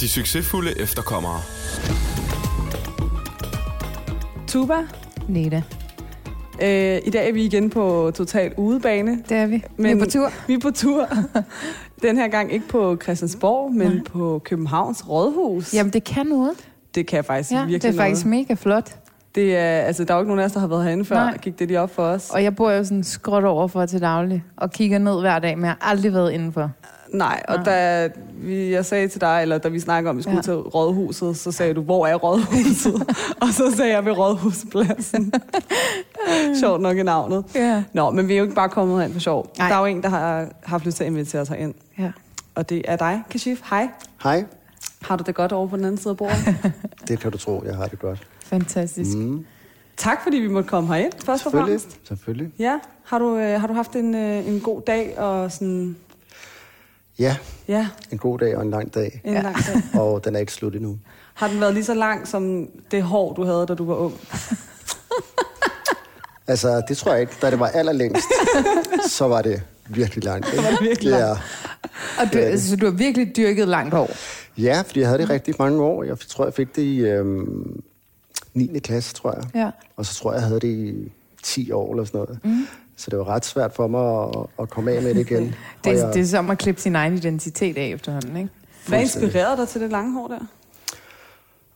De succesfulde efterkommere. Tuba, Neda. øh, i dag er vi igen på total udebane. Det er vi. Men- vi er på tur. Vi er på tur. Den her gang ikke på Christiansborg, men Nej. på Københavns Rådhus. Jamen, det kan noget. Det kan faktisk Ja, virkelig det er faktisk noget. mega flot. Det er, altså, der er jo ikke nogen af os, der har været herinde før. Nej. Gik det lige op for os? Og jeg bor jo sådan skråt over for til daglig, og kigger ned hver dag, men jeg har aldrig været indenfor. Nej, og Nej. da vi, jeg sagde til dig, eller da vi snakkede om, at vi skulle Ja. ja. til Rådhuset, så sagde du, hvor er Rådhuset? og så sagde jeg ved Rådhuspladsen. Sjovt nok i navnet. Ja. Nå, men vi er jo ikke bare kommet herind for sjov. Nej. Der er jo en, der har haft lyst til at invitere os herind. ja. Og det er dig, Kashif. Hej. Hej. Har du det godt over på den anden side af bordet? Det kan du tro, jeg har det godt. Fantastisk. Mm, tak, fordi vi måtte komme herind, først og selvfølgelig. fremmest. Selvfølgelig. Ja, har du, øh, har du haft en, øh, en god dag og sådan... Ja, Ja, en god dag og en lang dag. en ja. lang dag. Og den er ikke slut endnu. Har den været lige så lang som det hår, du havde, da du var ung? Altså, det tror jeg ikke. Da det var allerlængst, så var det virkelig langt. Var det virkelig langt. Ja. Og du, altså, så du har virkelig dyrket langt hår. ja, fordi jeg havde det rigtig mange år. Jeg tror, jeg fik det i øhm, 9. klasse, tror jeg. Ja. Og så tror jeg, jeg havde det i 10 år eller sådan noget. Mm. Så det var ret svært for mig at, at komme af med det igen. Det, er, jeg- det er som at klippe sin egen identitet af efterhånden, ikke? Hvad inspirerede dig til det lange hår der?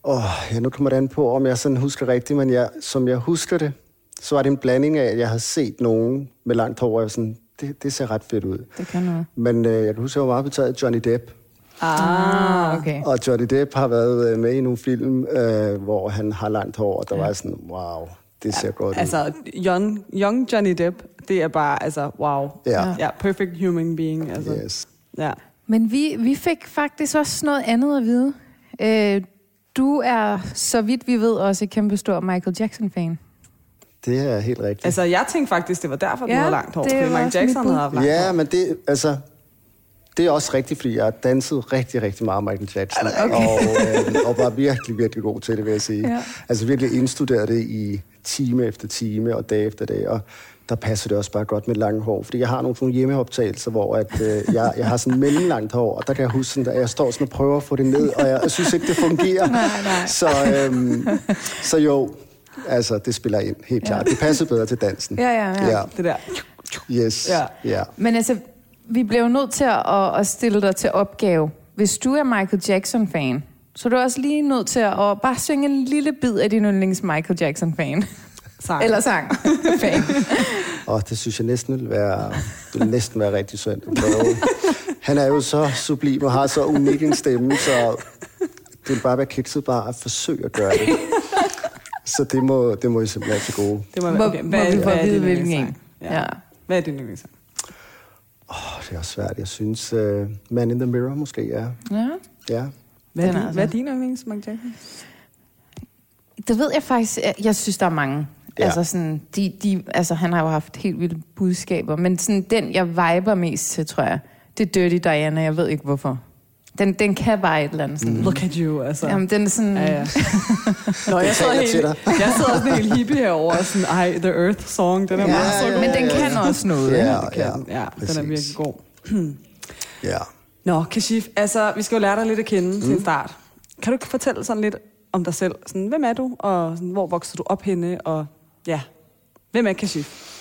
Åh, ja, nu kommer det an på, om jeg sådan husker rigtigt, men jeg, som jeg husker det, så var det en blanding af, at jeg havde set nogen med langt hår, og jeg var sådan, det, det ser ret fedt ud. Det kan noget. Men øh, jeg kan huske, at jeg var meget betaget af Johnny Depp. Ah, okay. Og Johnny Depp har været øh, med i nogle film, øh, hvor han har langt hår, og der ja. var sådan, wow, det ser godt ud. Altså, young, young Johnny Depp, det er bare, altså, wow. Ja. Ja, perfect human being. Altså. Yes. Ja. Men vi, vi fik faktisk også noget andet at vide. Øh, du er, så vidt vi ved, også et kæmpe stor Michael Jackson-fan. Det er helt rigtigt. Altså, jeg tænkte faktisk, det var derfor, du Ja, havde langt hår. det Fordi Michael Jackson havde haft langt Ja, hår. men det, altså, det er også rigtigt, fordi jeg har danset rigtig, rigtig meget Michael Jackson. Okay. Og, øh, og var virkelig, virkelig god til det, vil jeg sige. Ja. Altså virkelig indstuderet det i time efter time og dag efter dag. Og der passer det også bare godt med langt hår. Fordi jeg har nogle, nogle hjemmeoptagelser, hvor at, øh, jeg, jeg har sådan mellemlangt hår. Og der kan jeg huske, sådan, at jeg står sådan og prøver at få det ned. Og jeg, jeg synes ikke, det fungerer. Nej, nej. Så, øhm, så jo, altså det spiller ind, helt klart. Det passer bedre til dansen. Ja, ja, ja. ja. Det der. Yes. Ja. ja. Men altså, vi blev jo nødt til at, at, stille dig til opgave. Hvis du er Michael Jackson-fan, så er du også lige nødt til at, at bare synge en lille bid af din yndlings Michael Jackson-fan. Sang. Eller sang. fan. Og det synes jeg næsten vil være, det vil næsten være rigtig synd. Han er jo så sublim og har så unik en stemme, så det vil bare være kikset bare at forsøge at gøre det. Så det må, det må I simpelthen have til gode. Det må, okay, må vi få er at vide, hvilken en? Ja. Hvad er din yndlingssang? Oh, det er også svært. Jeg synes, uh, Man in the Mirror måske er. ja. Ja. Hvad er, din, altså- hvad er din yndlings, Michael Jackson? Det ved jeg faktisk. Jeg- Jeg synes, der er mange. Ja. Altså, sådan, de, de, altså, han har jo haft helt vilde budskaber. Men sådan, den, jeg viber mest til, tror jeg, det er Dirty Diana. Jeg ved ikke, hvorfor. Den, den kan bare et eller andet. Sådan. Mm. Look at you, altså. Jamen, den er sådan... Ja, ja. Nå, jeg sidder, helt, til dig. jeg sidder sådan helt hippie herover og sådan, ej, The Earth Song, den er Ja, bare så god. men den kan også noget. Ja, ja, den. ja, den er virkelig god. Ja. Nå, Kashif, altså, vi skal jo lære dig lidt at kende mm. til en start. Kan du ikke fortælle sådan lidt om dig selv? Sådan, hvem er du, og sådan, hvor voksede du op henne, og ja, hvem er Kashif?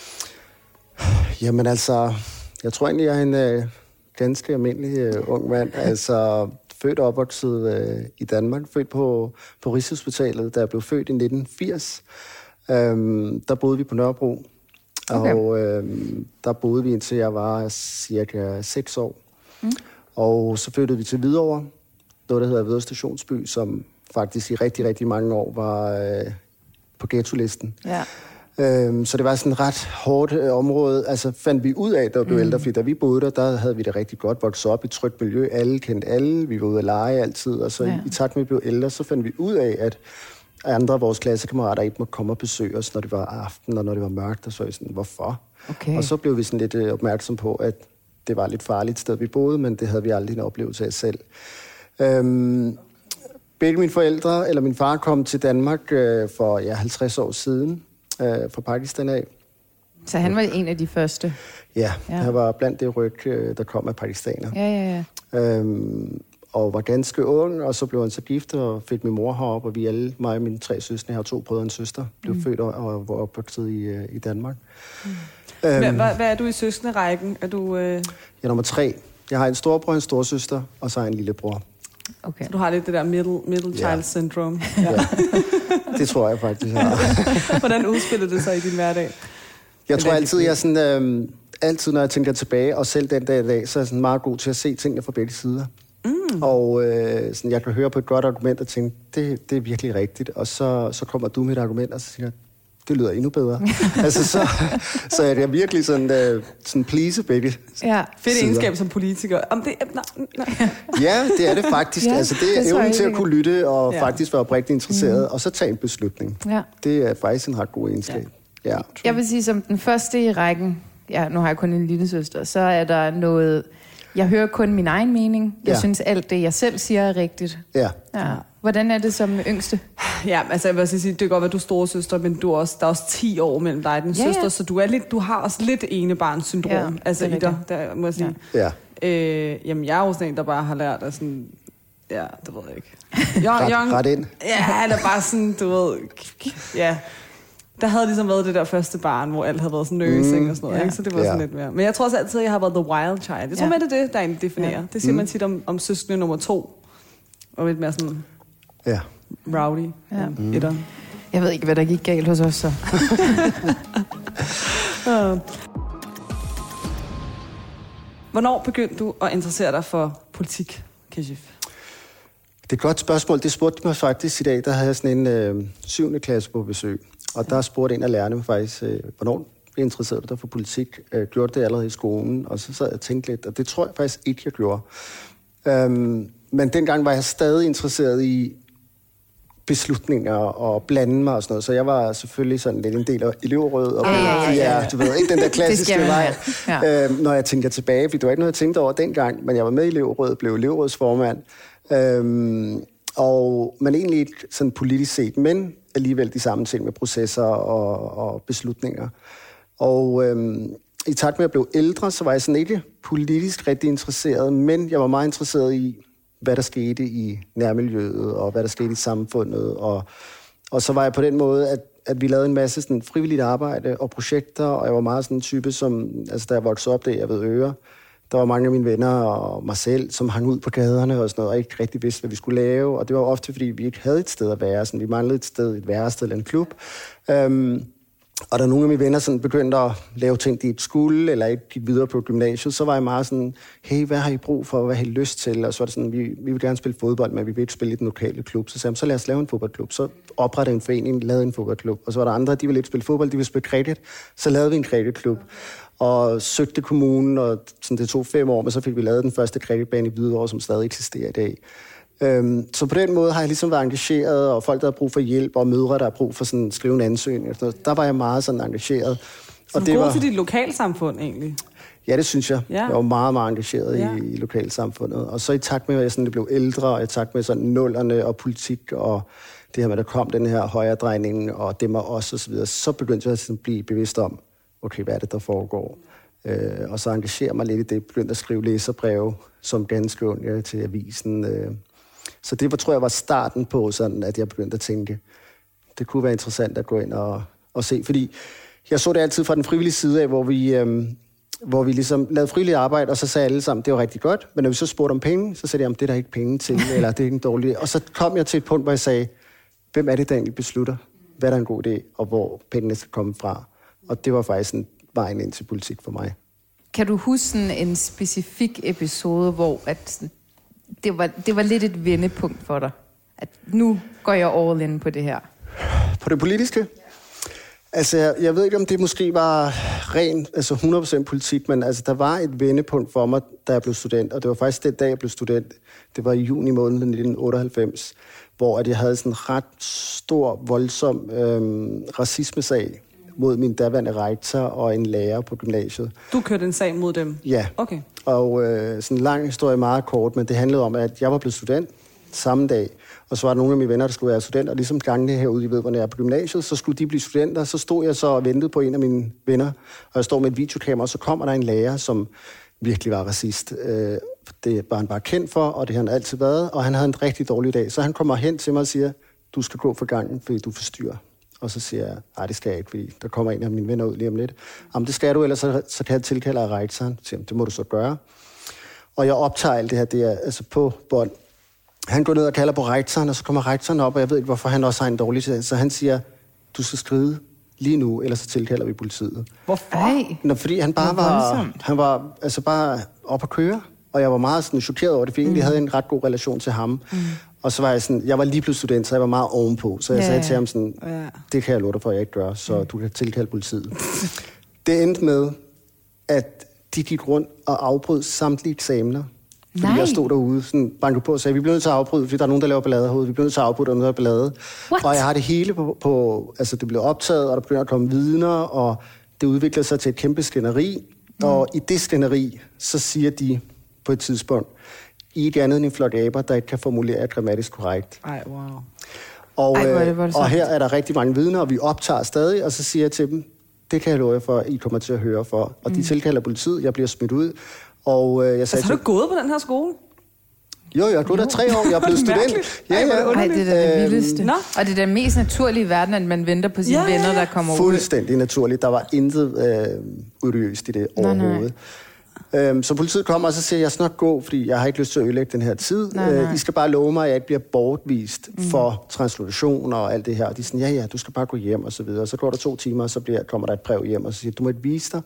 Jamen altså, jeg tror egentlig, jeg er en øh, ganske almindelig øh, ung mand. Altså, født og opvokset øh, i Danmark. Født på, på Rigshospitalet, jeg blev født i 1980. Øhm, der boede vi på Nørrebro. Okay. Og øhm, der boede vi indtil jeg var cirka 6 år. Mm. Og så flyttede vi til Hvidovre, noget der hedder Hvidovre Stationsby, som faktisk i rigtig, rigtig mange år var øh, på ghetto-listen. Ja. Øhm, så det var sådan et ret hårdt øh, område. Altså fandt vi ud af, da vi blev mm. ældre, fordi da vi boede der, der havde vi det rigtig godt vokset op i et trygt miljø. Alle kendte alle, vi var ude at lege altid. Og så Ja. i, i takt med, at vi blev ældre, så fandt vi ud af, at andre af vores klassekammerater ikke måtte komme og besøge os, når det var aften og når det var mørkt. Og så vi sådan, hvorfor? Okay. Og så blev vi sådan lidt øh, opmærksom på, at det var et lidt farligt sted, vi boede, men det havde vi aldrig en oplevelse af selv. Øhm, begge mine forældre, eller min far, kom til Danmark øh, for ja, 50 år siden, øh, fra Pakistan af. Så han var en af de første. Ja, Ja. jeg var blandt det ryg, øh, der kom af pakistaner. Ja, ja, ja. Øhm, og var ganske ung, og så blev han så gift og fik min mor herop, og vi alle, mig og mine tre søstre, jeg har to brødre og en søster, blev mm. født og, og var opvokset i, øh, i Danmark. Mm. Hvad, Øhm, hvad, hvad er du i søskende-rækken? Er du, øh, jeg er nummer tre. Jeg har en storbror, en storsøster, og så har jeg en lillebror. Okay. du har lidt det der middle, middle child Ja. syndrome. Det tror jeg faktisk, jeg har. Hvordan udspiller det sig i din hverdag? Jeg tror altid, jeg er sådan, øhm, altid, når jeg tænker tilbage, og selv den dag i dag, så er jeg sådan meget god til at se tingene fra begge sider. Mm. Og øh, sådan, jeg kan høre på et godt argument og tænke, det, det er virkelig rigtigt. Og så, så kommer du med et argument, og så siger jeg, det lyder endnu bedre. altså, så, så er jeg virkelig sådan, øh, sådan please begge Ja. Fedt sider. egenskab som politiker. Om det, nej, nej. Ja, det er det faktisk. Ja, altså, det det er tror evnen til at kunne lytte og ja. faktisk være oprigtigt interesseret, mm. og så tage en beslutning. ja. Det er faktisk en ret god egenskab. Ja. ja. Jeg vil sige, som den første i rækken, ja, nu har jeg kun en lille søster, så er der noget... Jeg hører kun min egen mening. Jeg Ja. synes, alt det, jeg selv siger, er rigtigt. ja. Ja. Hvordan er det som yngste? Ja, altså jeg vil sige, det kan godt være, du er store søster, men du er også, der er også 10 år mellem dig og din Ja, søster, ja. så du, er lidt, du har også lidt enebarnssyndrom, Ja, altså det i dig, der, må jeg sige. ja. Øh, jamen, jeg er jo sådan en, der bare har lært at sådan... Ja, det ved jeg ikke. Young, Ret, young, ret ind. Ja, eller bare sådan, du ved... Ja. Der havde ligesom været det der første barn, hvor alt havde været sådan nøsing mm, og sådan noget, ja. ikke? så det var Ja. sådan lidt mere. Men jeg tror også altid, at jeg har været the wild child. Jeg tror Ja. med, det er det, der egentlig definerer. Ja. Det siger mm. man tit om, om søskende nummer to. Og lidt mere sådan Ja. rowdy. Ja. Ja. Mm. Etter. Jeg ved ikke, hvad der gik galt hos os så. Hvornår begyndte du at interessere dig for politik, Kashif? Det er et godt spørgsmål. Det spurgte de mig faktisk i dag. Der havde jeg sådan en øh, 7. klasse på besøg. Og der spurgte en af lærerne mig faktisk, øh, hvornår interesserede du dig for politik? Øh, gjorde det allerede i skolen? Og så sad jeg og tænkte lidt, og det tror jeg faktisk ikke, jeg gjorde. Øhm, men dengang var jeg stadig interesseret i beslutninger og blande mig og sådan noget. Så jeg var selvfølgelig sådan lidt en del af elevrådet. Og Ja, ja, ja, ja, du ved ikke den der klassiske man vej. Ja. Øhm, når jeg tænker tilbage, for det var ikke noget, jeg tænkte over dengang, men jeg var med i elevrådet, blev elevrådsformand. Øhm, og, men egentlig ikke sådan politisk set, men alligevel de samme ting med processer og, og beslutninger. Og øhm, i takt med at jeg blev ældre, så var jeg sådan ikke politisk rigtig interesseret, men jeg var meget interesseret i, hvad der skete i nærmiljøet, og hvad der skete i samfundet. Og, og så var jeg på den måde, at, at vi lavede en masse sådan, frivilligt arbejde og projekter, og jeg var meget sådan en type, som, altså da jeg voksede op der, jeg ved Øre, der var mange af mine venner og mig selv, som hang ud på gaderne og sådan noget, og ikke rigtig vidste, hvad vi skulle lave. Og det var ofte, fordi vi ikke havde et sted at være. Sådan, vi manglede et sted, et værested eller en klub. Øhm, og da nogle af mine venner sådan begyndte at lave ting, de ikke skulle, eller ikke gik videre på gymnasiet, så var jeg meget sådan, hey, hvad har I brug for, hvad har I lyst til? Og så var det sådan, vi, vi vil gerne spille fodbold, men vi vil ikke spille i den lokale klub. Så sagde jeg, så lad os lave en fodboldklub. Så oprettede en forening, lavede en fodboldklub. Og så var der andre, de ville ikke spille fodbold, de ville spille kredit. Så lavede vi en kreditklub og søgte kommunen, og sådan, det tog fem år, men så fik vi lavet den første kreditbane i Hvidovre, som stadig eksisterer i dag. Øhm, så på den måde har jeg ligesom været engageret, og folk, der har brug for hjælp, og mødre, der har brug for sådan skrive en ansøgning. noget. Der var jeg meget sådan engageret. Så Og det god var, til dit lokalsamfund, egentlig. ja, det synes jeg. Ja. Jeg var meget, meget engageret Ja. i, i lokalsamfundet. Og så i takt med, at jeg sådan blev ældre, og i takt med sådan nullerne og politik, og det her med, at der kom den her højredrejning, og det med os og så videre, så begyndte jeg sådan at blive bevidst om, okay, hvad er det, der foregår? Øh, og så engagerer mig lidt i det, begyndte at skrive læserbreve som ganske ung ja, til avisen. Øh. Så det var, tror jeg var starten på, sådan, at jeg begyndte at tænke, det kunne være interessant at gå ind og, og se. Fordi jeg så det altid fra den frivillige side af, hvor vi, øhm, hvor vi ligesom lavede frivilligt arbejde, og så sagde alle sammen, det var rigtig godt. Men når vi så spurgte om penge, så sagde de, det er der ikke penge til, eller det er ikke en dårlig Og så kom jeg til et punkt, hvor jeg sagde, hvem er det, der egentlig beslutter, hvad der er en god idé, og hvor pengene skal komme fra. Og det var faktisk en vejen ind til politik for mig. Kan du huske en specifik episode, hvor at det, var, det var lidt et vendepunkt for dig? At nu går jeg all in på det her. På det politiske? Altså, jeg, jeg ved ikke, om det måske var ren, altså 100% politik, men altså, der var et vendepunkt for mig, da jeg blev student, og det var faktisk den dag, jeg blev student. Det var i juni måned 1998, hvor at jeg havde sådan en ret stor, voldsom øhm, racismesag mod min daværende rektor og en lærer på gymnasiet. Du kørte en sag mod dem? Ja. Okay. Og øh, sådan en lang historie meget kort, men det handlede om, at jeg var blevet student. samme dag. Og så var der nogle af mine venner, der skulle være studenter, og ligesom gangene herude, I ved, hvor jeg er på gymnasiet, så skulle de blive studenter. Så stod jeg så og ventede på en af mine venner, og jeg står med et videokamera, og så kommer der en lærer, som virkelig var racist. Øh, det var han bare kendt for, og det har han altid været, og han havde en rigtig dårlig dag. Så han kommer hen til mig og siger, du skal gå for gangen, fordi du forstyrrer. Og så siger jeg, nej, det skal jeg ikke, fordi der kommer en af mine venner ud lige om lidt. Jamen, det skal du, ellers så, så kan jeg tilkalde af rektoren. Så siger, det må du så gøre. Og jeg optager alt det her, det er altså på bånd. Han går ned og kalder på rektoren, og så kommer rektoren op, og jeg ved ikke, hvorfor han også har en dårlig tid. Så han siger, du skal skride lige nu, ellers så tilkalder vi politiet. Hvorfor? Ej. Nå, fordi han bare var, han var altså bare op at køre. Og jeg var meget sådan chokeret over det, fordi mm. jeg havde en ret god relation til ham. Mm. Og så var jeg sådan, jeg var lige pludselig student, så jeg var meget ovenpå. Så jeg Ja, sagde til ham sådan, Ja. det kan jeg love dig for, at jeg ikke gør, så du kan tilkalde politiet. det endte med, at de gik rundt og afbrød samtlige eksamener. Fordi Nej. jeg stod derude, sådan bankede på og sagde, vi bliver nødt til at afbryde, fordi der er nogen, der laver ballade herude. Vi bliver nødt til at afbryde, der er nogen, der ballade. What? Og jeg har det hele på, på, altså det blev optaget, og der begynder at komme vidner, og det udvikler sig til et kæmpe skænderi. Mm. Og i det skænderi, så siger de på et tidspunkt, I er ikke andet end en flok aber, der ikke kan formulere grammatisk korrekt. Ej, wow. Og, Ej, hvor er det øh, voldsomt. og her er der rigtig mange vidner, og vi optager stadig, og så siger jeg til dem, det kan jeg love jer for, I kommer til at høre for. Og de tilkalder politiet, jeg bliver smidt ud. Og øh, jeg sagde Altså, har du gået på den her skole? jo, jeg har gået der tre år, jeg er blevet student. Hvor er det Ej, det er da det Øhm, vildeste. Nå. Og det er den mest naturlige i verden, at man venter på sine Ja, ja, ja. venner, der kommer ud. Fuldstændig naturligt. Der var intet øh, uriøst i det Nej, nej. Øhm, så politiet kommer, og så siger jeg, jeg skal nok gå, fordi jeg har ikke lyst til at ødelægge den her tid. Nej, nej. Øh, I skal bare love mig, at jeg ikke bliver bortvist mm. for translation og alt det her. Og de siger, ja, ja, du skal bare gå hjem og så videre. Så går der to timer, og så bliver, kommer der et brev hjem, og så siger, du må ikke vise dig.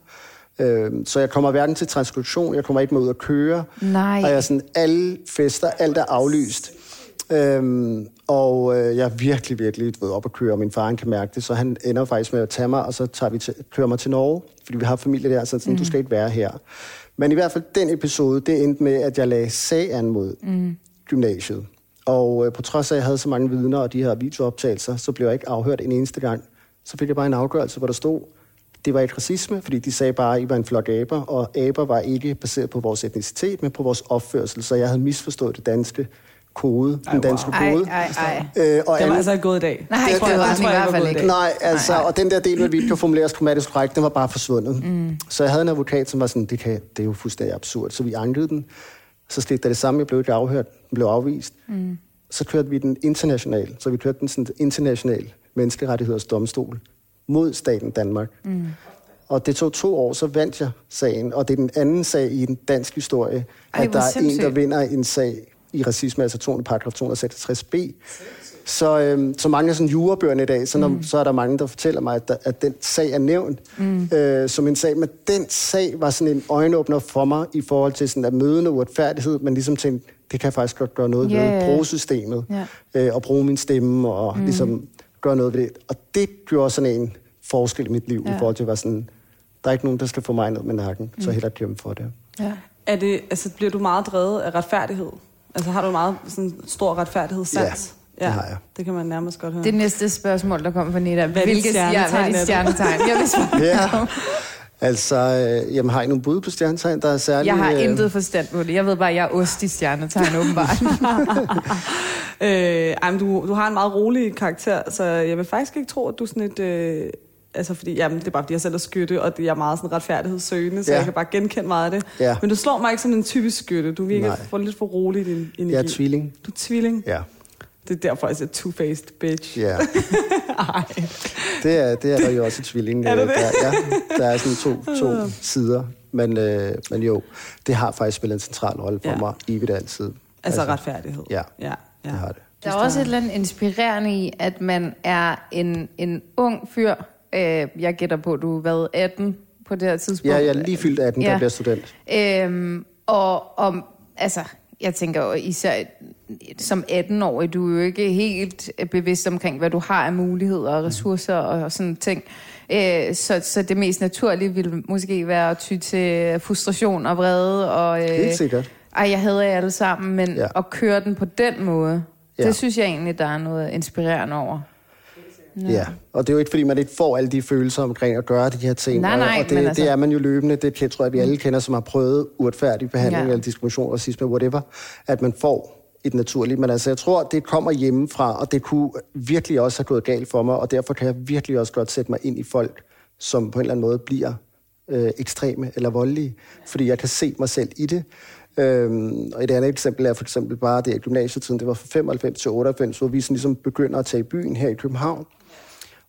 Øhm, så jeg kommer hverken til translation, jeg kommer ikke med ud at køre. Nej. Og jeg er sådan, alle fester, alt er aflyst. Øhm, og øh, jeg er virkelig, virkelig ved, op at køre, og min far han kan mærke det, så han ender faktisk med at tage mig, og så tager vi til, kører mig til Norge, fordi vi har familie der, så sådan, mm. du skal ikke være her. Men i hvert fald den episode, det endte med, at jeg lagde sag an mod mm. gymnasiet. Og øh, på trods af, at jeg havde så mange vidner og de her videooptagelser, så blev jeg ikke afhørt en eneste gang. Så fik jeg bare en afgørelse, hvor der stod, det var ikke racisme, fordi de sagde bare, at I var en flok aber, og aber var ikke baseret på vores etnicitet, men på vores opførsel, så jeg havde misforstået det danske kode, Ej, den danske wow. kode. Ej, ej, ej. Øh, og Den var alle- altså ikke gået i dag. Nej, Det det jeg- var det den i hvert fald ikke. dag. Nej, altså, Nej, nej. og den der del, hvor vi ikke kan formuleres grammatisk korrekt, den var bare forsvundet. Mm. Så jeg havde en advokat, som var sådan, det, kan, det er jo fuldstændig absurd. Så vi ankede den. Så skete der det samme, jeg blev ikke afhørt, den blev afvist. Mm. Så kørte vi den international, så vi kørte den sådan international menneskerettigheders domstol mod staten Danmark. Mm. Og det tog to år, så vandt jeg sagen, og det er den anden sag i den dansk historie, Ej, at der er en, der sindssygt. vinder en sag i racisme, altså 200, paragraf 266b. Så, øhm, så mange af sådan jurabøgerne i dag, så, når, mm. så er der mange, der fortæller mig, at, der, at den sag er nævnt mm. øh, som en sag. Men den sag var sådan en øjenåbner for mig i forhold til sådan at møde noget uretfærdighed, men ligesom tænkte, det kan jeg faktisk godt gøre noget Ja, ved. Bruge systemet, Ja. øh, og bruge min stemme, og mm. ligesom gøre noget ved det. Og det gjorde sådan en forskel i mit liv, Ja. i forhold til at være sådan, der er ikke nogen, der skal få mig ned med nakken, mm. så hellere kæmpe for det. Ja. Er det, altså, bliver du meget drevet af retfærdighed? Altså har du meget sådan, stor retfærdighedssans? Ja, det har jeg. Det kan man nærmest godt høre. Det næste spørgsmål, der kommer fra Nita. er dit Hvilke stjernetegn, er du? stjernetegn? Jeg vil svare. Ja. Altså, øh, jamen, har I nogle bud på stjernetegn, der er særligt... Jeg har øh, intet forstand på det. Jeg ved bare, at jeg er ost i stjernetegn, åbenbart. Øh, ej, men du, du har en meget rolig karakter, så jeg vil faktisk ikke tro, at du er sådan et... Øh, altså, fordi, jamen, det er bare, fordi jeg selv er skytte, og jeg er meget sådan retfærdighedssøgende, så Ja. jeg kan bare genkende meget af det. Ja. Men du slår mig ikke som en typisk skytte. Du virker for lidt for rolig i din energi. Jeg er tvilling. Du er tvilling. Ja. Det er derfor, jeg siger two-faced bitch. Ja, Ej. det er, det er der jo også i tvilling. Er det øh, det? Der, ja, der er sådan to, to sider. Men, øh, men jo, det har faktisk spillet en central rolle for Ja. ja. mig, evigt altid. Altså, altså retfærdighed. Ja, ja, ja. det har det. Der er også et eller andet inspirerende i, at man er en, en ung fyr. Øh, jeg gætter på, at du har været 18 på det her tidspunkt. Ja, jeg er lige fyldt 18, ja. Der bliver student. Øhm, og om, altså, jeg tænker jo især som 18-årig, du er jo ikke helt bevidst omkring, hvad du har af muligheder og ressourcer og sådan ting. Øh, så, så det mest naturlige ville måske være at ty til frustration og vrede. Og, øh, Helt sikkert. Ej, jeg hader jer alle sammen, men Ja. at køre den på den måde, ja. det synes jeg egentlig, der er noget inspirerende over. Ja. ja, og det er jo ikke, fordi man ikke får alle de følelser omkring at gøre de her ting. Nej, nej, og, det, altså- det er man jo løbende. Det kan- tror jeg, vi alle kender, som har prøvet uretfærdig behandling, ja. eller diskrimination, racisme, whatever. At man får et naturligt. Men altså, jeg tror, det kommer hjemmefra, og det kunne virkelig også have gået galt for mig, og derfor kan jeg virkelig også godt sætte mig ind i folk, som på en eller anden måde bliver øh, ekstreme eller voldelige, fordi jeg kan se mig selv i det. Øhm, og et andet eksempel er for eksempel bare det, at gymnasietiden, det var fra 95 til 98, hvor vi sådan ligesom begynder at tage i byen her i København.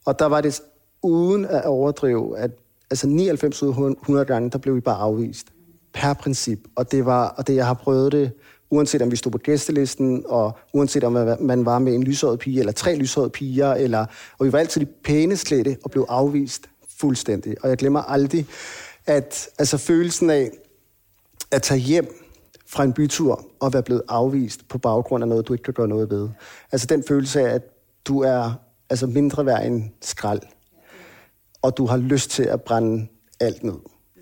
Og der var det uden at overdrive, at altså 99 ud af 100 gange, der blev vi bare afvist. Per princip. Og det var, og det, jeg har prøvet det, uanset om vi stod på gæstelisten, og uanset om man var med en lyshåret pige, eller tre lyshårede piger, eller, og vi var altid de pæne slætte, og blev afvist fuldstændig. Og jeg glemmer aldrig, at altså følelsen af at tage hjem fra en bytur og være blevet afvist på baggrund af noget, du ikke kan gøre noget ved. Altså den følelse af, at du er altså mindre værd end skrald, og du har lyst til at brænde alt ned.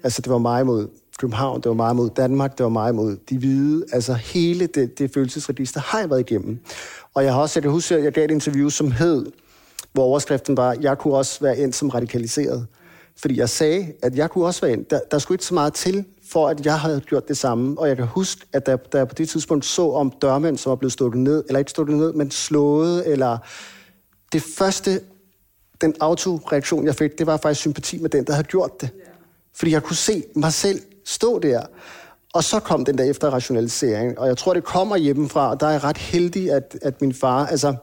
Altså det var mig mod København, det var mig mod Danmark, det var mig mod de hvide. Altså hele det, det følelsesregister har jeg været igennem. Og jeg har også, jeg kan huske, at jeg gav et interview, som hed, hvor overskriften var, jeg kunne også være endt som radikaliseret. Fordi jeg sagde, at jeg kunne også være endt. Der, der skulle ikke så meget til, for at jeg havde gjort det samme. Og jeg kan huske, at da, da jeg på det tidspunkt så om dørmænd, som var blevet stukket ned, eller ikke stukket ned, men slået, eller det første, den autoreaktion, jeg fik, det var faktisk sympati med den, der havde gjort det. Fordi jeg kunne se mig selv stå der. Og så kom den der efterrationalisering, og jeg tror, det kommer hjemmefra, og der er jeg ret heldig, at, at min far, altså,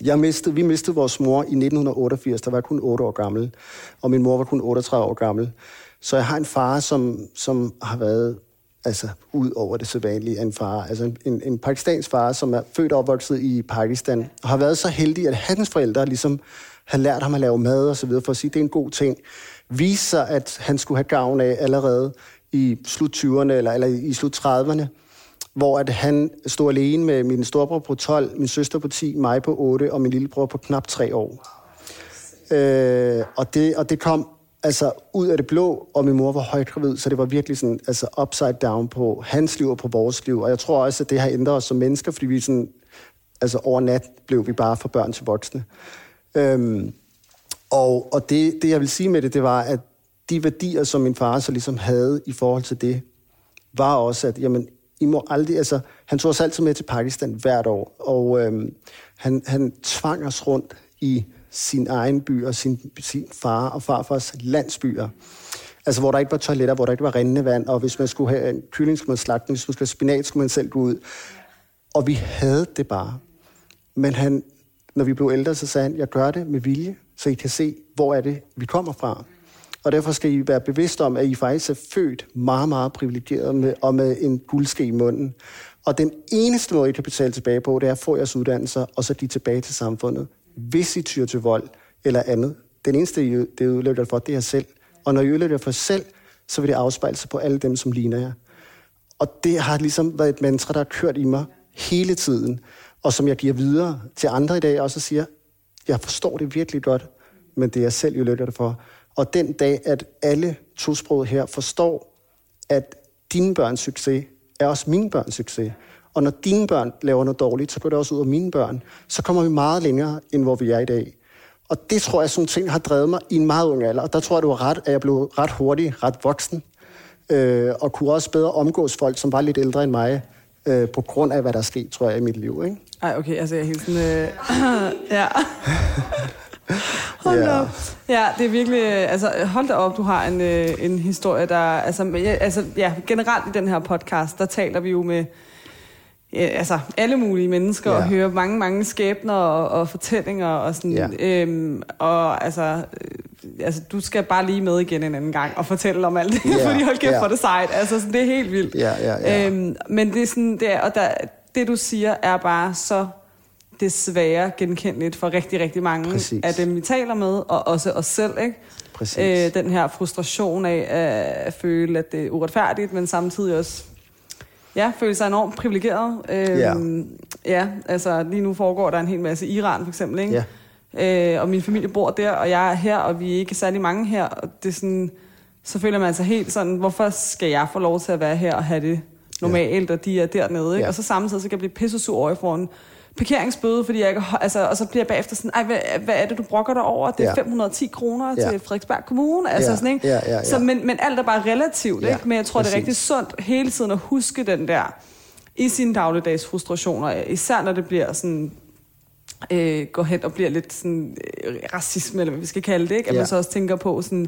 jeg mistede, vi mistede vores mor i 1988, der var jeg kun 8 år gammel, og min mor var kun 38 år gammel. Så jeg har en far, som, som har været altså, ud over det sædvanlige af en far. Altså en, en, en pakistansk far, som er født og opvokset i Pakistan, og har været så heldig, at hans forældre ligesom har lært ham at lave mad og så videre, for at sige, at det er en god ting. Viste sig, at han skulle have gavn af allerede i slut 20'erne eller, eller i slut 30'erne, hvor at han stod alene med min storebror på 12, min søster på 10, mig på 8 og min lillebror på knap 3 år. Øh, og, det, og det kom altså ud af det blå, og min mor var højt gravid, så det var virkelig sådan, altså upside down på hans liv og på vores liv. Og jeg tror også, at det har ændret os som mennesker, fordi vi sådan, altså over nat blev vi bare fra børn til voksne. Øhm, og og det, det, jeg vil sige med det, det var, at de værdier, som min far så ligesom havde i forhold til det, var også, at jamen, I må aldrig, altså, han tog os altid med til Pakistan hvert år, og øhm, han, han tvang os rundt i sin egen by og sin, sin far og farfars landsbyer. Altså, hvor der ikke var toiletter, hvor der ikke var rindende vand, og hvis man skulle have en kylling, skulle man slagte hvis man skulle have spinat, skulle man selv gå ud. Og vi havde det bare. Men han, når vi blev ældre, så sagde han, jeg gør det med vilje, så I kan se, hvor er det, vi kommer fra. Og derfor skal I være bevidste om, at I faktisk er født meget, meget privilegeret med, og med en guldske i munden. Og den eneste måde, I kan betale tilbage på, det er at få jeres uddannelser, og så give tilbage til samfundet. Hvis I tyr til vold eller andet. Den eneste, I, det udløber for, det er jer selv. Og når I udløber for selv, så vil det afspejle sig på alle dem, som ligner jer. Og det har ligesom været et mantra, der har kørt i mig hele tiden, og som jeg giver videre til andre i dag, også og siger, jeg forstår det virkelig godt, men det er jeg selv, jeg lykker det for. Og den dag, at alle tosproget her forstår, at dine børns succes er også mine børns succes. Og når dine børn laver noget dårligt, så går det også ud af mine børn. Så kommer vi meget længere, end hvor vi er i dag. Og det tror jeg, sådan ting har drevet mig i en meget ung alder. Og der tror jeg, du var ret, at jeg blev ret hurtig, ret voksen. Øh, og kunne også bedre omgås folk, som var lidt ældre end mig, øh, på grund af, hvad der er sket, tror jeg, i mit liv. Ikke? Ej, okay, altså jeg er helt sådan... Øh, ja. Hold op. Ja, det er virkelig... Altså, hold da op, du har en, øh, en historie, der... Altså, ja, altså, ja, generelt i den her podcast, der taler vi jo med ja, altså, alle mulige mennesker, ja. og hører mange, mange skæbner og, og fortællinger, og sådan... Ja. Øhm, og altså, øh, altså, du skal bare lige med igen en anden gang og fortælle om alt det, ja. fordi hold kæft ja. for det sejt. Altså, sådan, det er helt vildt. Ja, ja, ja. Øhm, men det er sådan... Det er, og der, det, du siger, er bare så desværre genkendeligt for rigtig, rigtig mange Præcis. af dem, vi taler med, og også os selv, ikke? Præcis. Øh, den her frustration af at føle, at det er uretfærdigt, men samtidig også ja, føle sig enormt privilegeret. Øh, ja. ja, altså lige nu foregår der en hel masse Iran for eksempel, ikke? Ja. Øh, og min familie bor der, og jeg er her, og vi er ikke særlig mange her, og det er sådan, så føler man sig helt sådan, hvorfor skal jeg få lov til at være her og have det normalt, ja. og de er dernede, ikke? Ja. Og så samtidig så kan jeg blive pisse sur over i foran parkeringsbøde, fordi jeg ikke, altså, og så bliver jeg bagefter sådan, Ej, hvad, hvad er det, du brokker dig over? Det er ja. 510 kroner ja. til Frederiksberg Kommune. Altså ja. sådan, ikke? Ja, ja, ja. Så, men, men alt er bare relativt, ja, ikke? Men jeg tror, præcis. det er rigtig sundt hele tiden at huske den der, i sine dagligdags frustrationer, især når det bliver sådan, øh, går hen og bliver lidt sådan øh, racisme, eller hvad vi skal kalde det, ikke? At Ja. man så også tænker på sådan,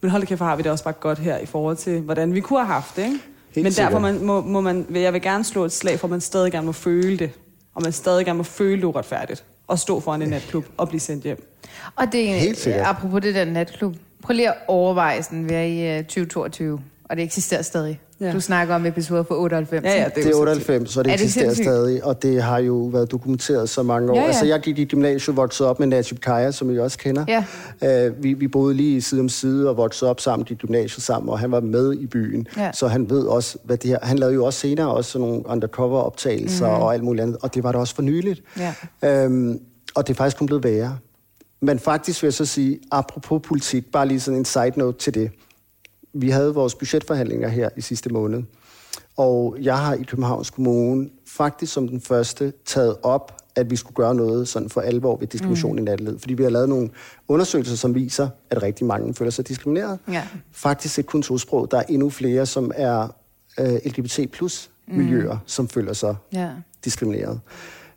men hold kæft, har vi det også bare godt her i forhold til, hvordan vi kunne have haft det, ikke? Helt men derfor man, må, må man, jeg vil gerne slå et slag for, at man stadig gerne må føle det, og man stadig gerne må føle det uretfærdigt, og stå foran en natklub og blive sendt hjem. Og det er Helt sikkert. apropos det der natklub. Prøv lige at overveje sådan, vi er i øh, 2022, og det eksisterer stadig. Ja. Du snakker om episoder fra 98. Ja, ja, ikke? Det er jo 98, så det, Er det eksisterer sindssygt? stadig, og det har jo været dokumenteret så mange år. Ja, ja. Altså, jeg gik i gymnasiet, voksede op med Najib Kaya, som I også kender. Ja. Uh, vi, vi boede lige side om side og voksede op sammen, i gymnasiet sammen, og han var med i byen. Ja. Så han ved også, hvad det her... Han lavede jo også senere også sådan nogle undercover-optagelser Mhm. mm. og alt muligt andet, og det var der også for nyligt. Ja. Øhm, og det er faktisk kun blevet værre. Men faktisk vil jeg så sige, apropos politik, bare lige sådan en side note til det. Vi havde vores budgetforhandlinger her i sidste måned, og jeg har i Københavns Kommune faktisk som den første taget op, at vi skulle gøre noget sådan for alvor ved diskrimination mm. i nattelivet. Fordi vi har lavet nogle undersøgelser, som viser, at rigtig mange føler sig diskrimineret. Ja. Faktisk et kun tosprog. Der er endnu flere, som er øh, LGBT plus miljøer, mm. som føler sig Ja. diskrimineret.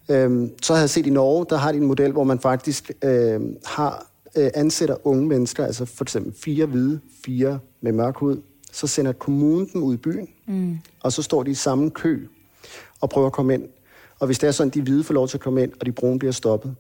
Øhm, så har jeg set i Norge, der har de en model, hvor man faktisk øh, har øh, ansætter unge mennesker, altså for eksempel fire hvide, fire med mørk hud, så sender kommunen dem ud i byen, mm. og så står de i samme kø og prøver at komme ind. Og hvis det er sådan, de hvide får lov til at komme ind, og de brune bliver stoppet,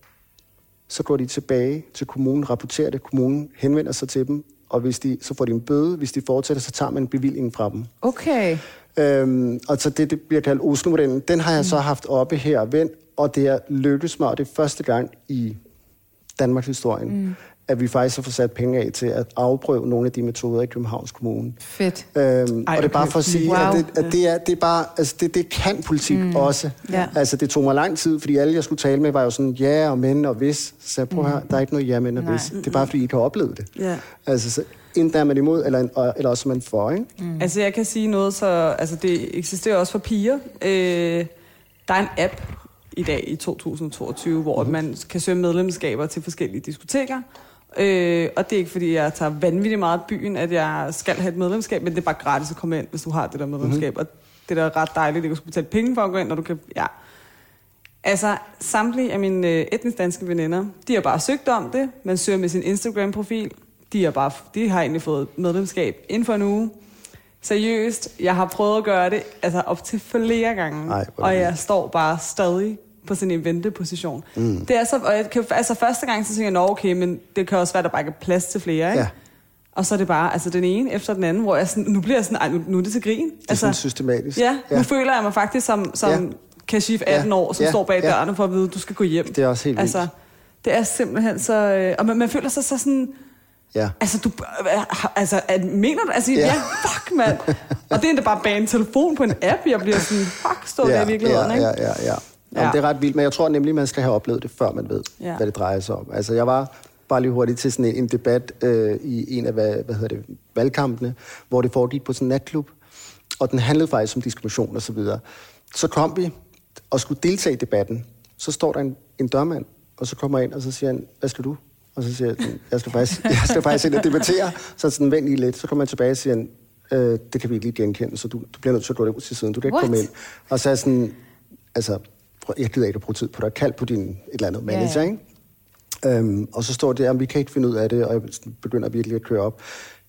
så går de tilbage til kommunen, rapporterer det, kommunen henvender sig til dem, og hvis de, så får de en bøde. Hvis de fortsætter, så tager man bevillingen fra dem. Okay. Øhm, og så det, det bliver kaldt Oslo-modellen. Den har jeg så haft oppe her og vendt, og det er lykkedes mig, og det er første gang i Danmarks historien, mm. at vi faktisk har fået sat penge af til at afprøve nogle af de metoder i Københavns Kommune. Fedt. Øhm, Ej, og det er okay. bare for at sige, Wow. at, det, at det, er, det er bare, altså det, det kan politik mm. også. Ja. Altså det tog mig lang tid, fordi alle jeg skulle tale med var jo sådan, ja og men og hvis. Så jeg prøver mm. her, der er ikke noget ja, men og Nej. hvis. Det er bare fordi, I ikke har oplevet det. Ja. Altså så, enten er man imod, eller, eller også er man for, ikke? Mm. Altså jeg kan sige noget, så altså, det eksisterer også for piger. Øh, der er en app i dag i 2022, hvor mm. man kan søge medlemskaber til forskellige diskoteker. Øh, og det er ikke fordi, jeg tager vanvittigt meget byen, at jeg skal have et medlemskab, men det er bare gratis at komme ind, hvis du har det der medlemskab. Mm. Og det er da ret dejligt, at du skal betale penge for at gå ind, når du kan... Ja. Altså, samtlige af mine øh, etnisk danske veninder, de har bare søgt om det. Man søger med sin Instagram-profil. De har, bare, de har egentlig fået medlemskab inden for en uge. Seriøst, jeg har prøvet at gøre det altså op til flere gange. Ej, og jeg står bare stadig på sådan en venteposition. Mm. Det er så, og jeg kan, altså første gang, så tænker jeg, nå okay, men det kan også være, at der bare ikke er plads til flere, ikke? Ja. Og så er det bare, altså den ene efter den anden, hvor jeg sådan, nu bliver jeg sådan, nu, nu er det til grin. Det er altså, sådan systematisk. Ja, Ja. nu føler jeg mig faktisk som, som Ja. ja. Kashif 18 Ja. år, som Ja. står bag Ja. dørene for at vide, at du skal gå hjem. Det er også helt vildt. Altså, det er simpelthen så... Øh, og man, man føler sig så sådan... Ja. Altså, du, øh, altså, at, mener du? Altså, ja, Ja. ja fuck, mand. og det er endda bare bag en telefon på en app, jeg bliver sådan, fuck, står der i virkeligheden, ja, ikke? ja, ja, ja. Jamen, Ja. det er ret vildt, men jeg tror nemlig, man skal have oplevet det, før man ved, ja. Hvad det drejer sig om. Altså, jeg var bare lige hurtigt til sådan en, en debat øh, i en af hvad, hvad hedder det, valgkampene, hvor det foregik på sådan en natklub, og den handlede faktisk om diskrimination og så videre. Så kom vi og skulle deltage i debatten. Så står der en, en dørmand, og så kommer jeg ind, og så siger han, hvad skal du? Og så siger jeg, jeg skal faktisk, jeg skal faktisk ind og debattere. Så sådan, vent lige lidt. Så kommer jeg tilbage og siger, han, øh, det kan vi ikke lige genkende, så du, du bliver nødt til at gå ud til siden. Du kan ikke What? komme ind. Og så er jeg sådan, altså, jeg gider ikke at bruge tid på dig. Kald på din et eller andet manager, Ja, ja. ikke? Øhm, og så står det, at vi kan ikke finde ud af det, og jeg begynder virkelig at køre op.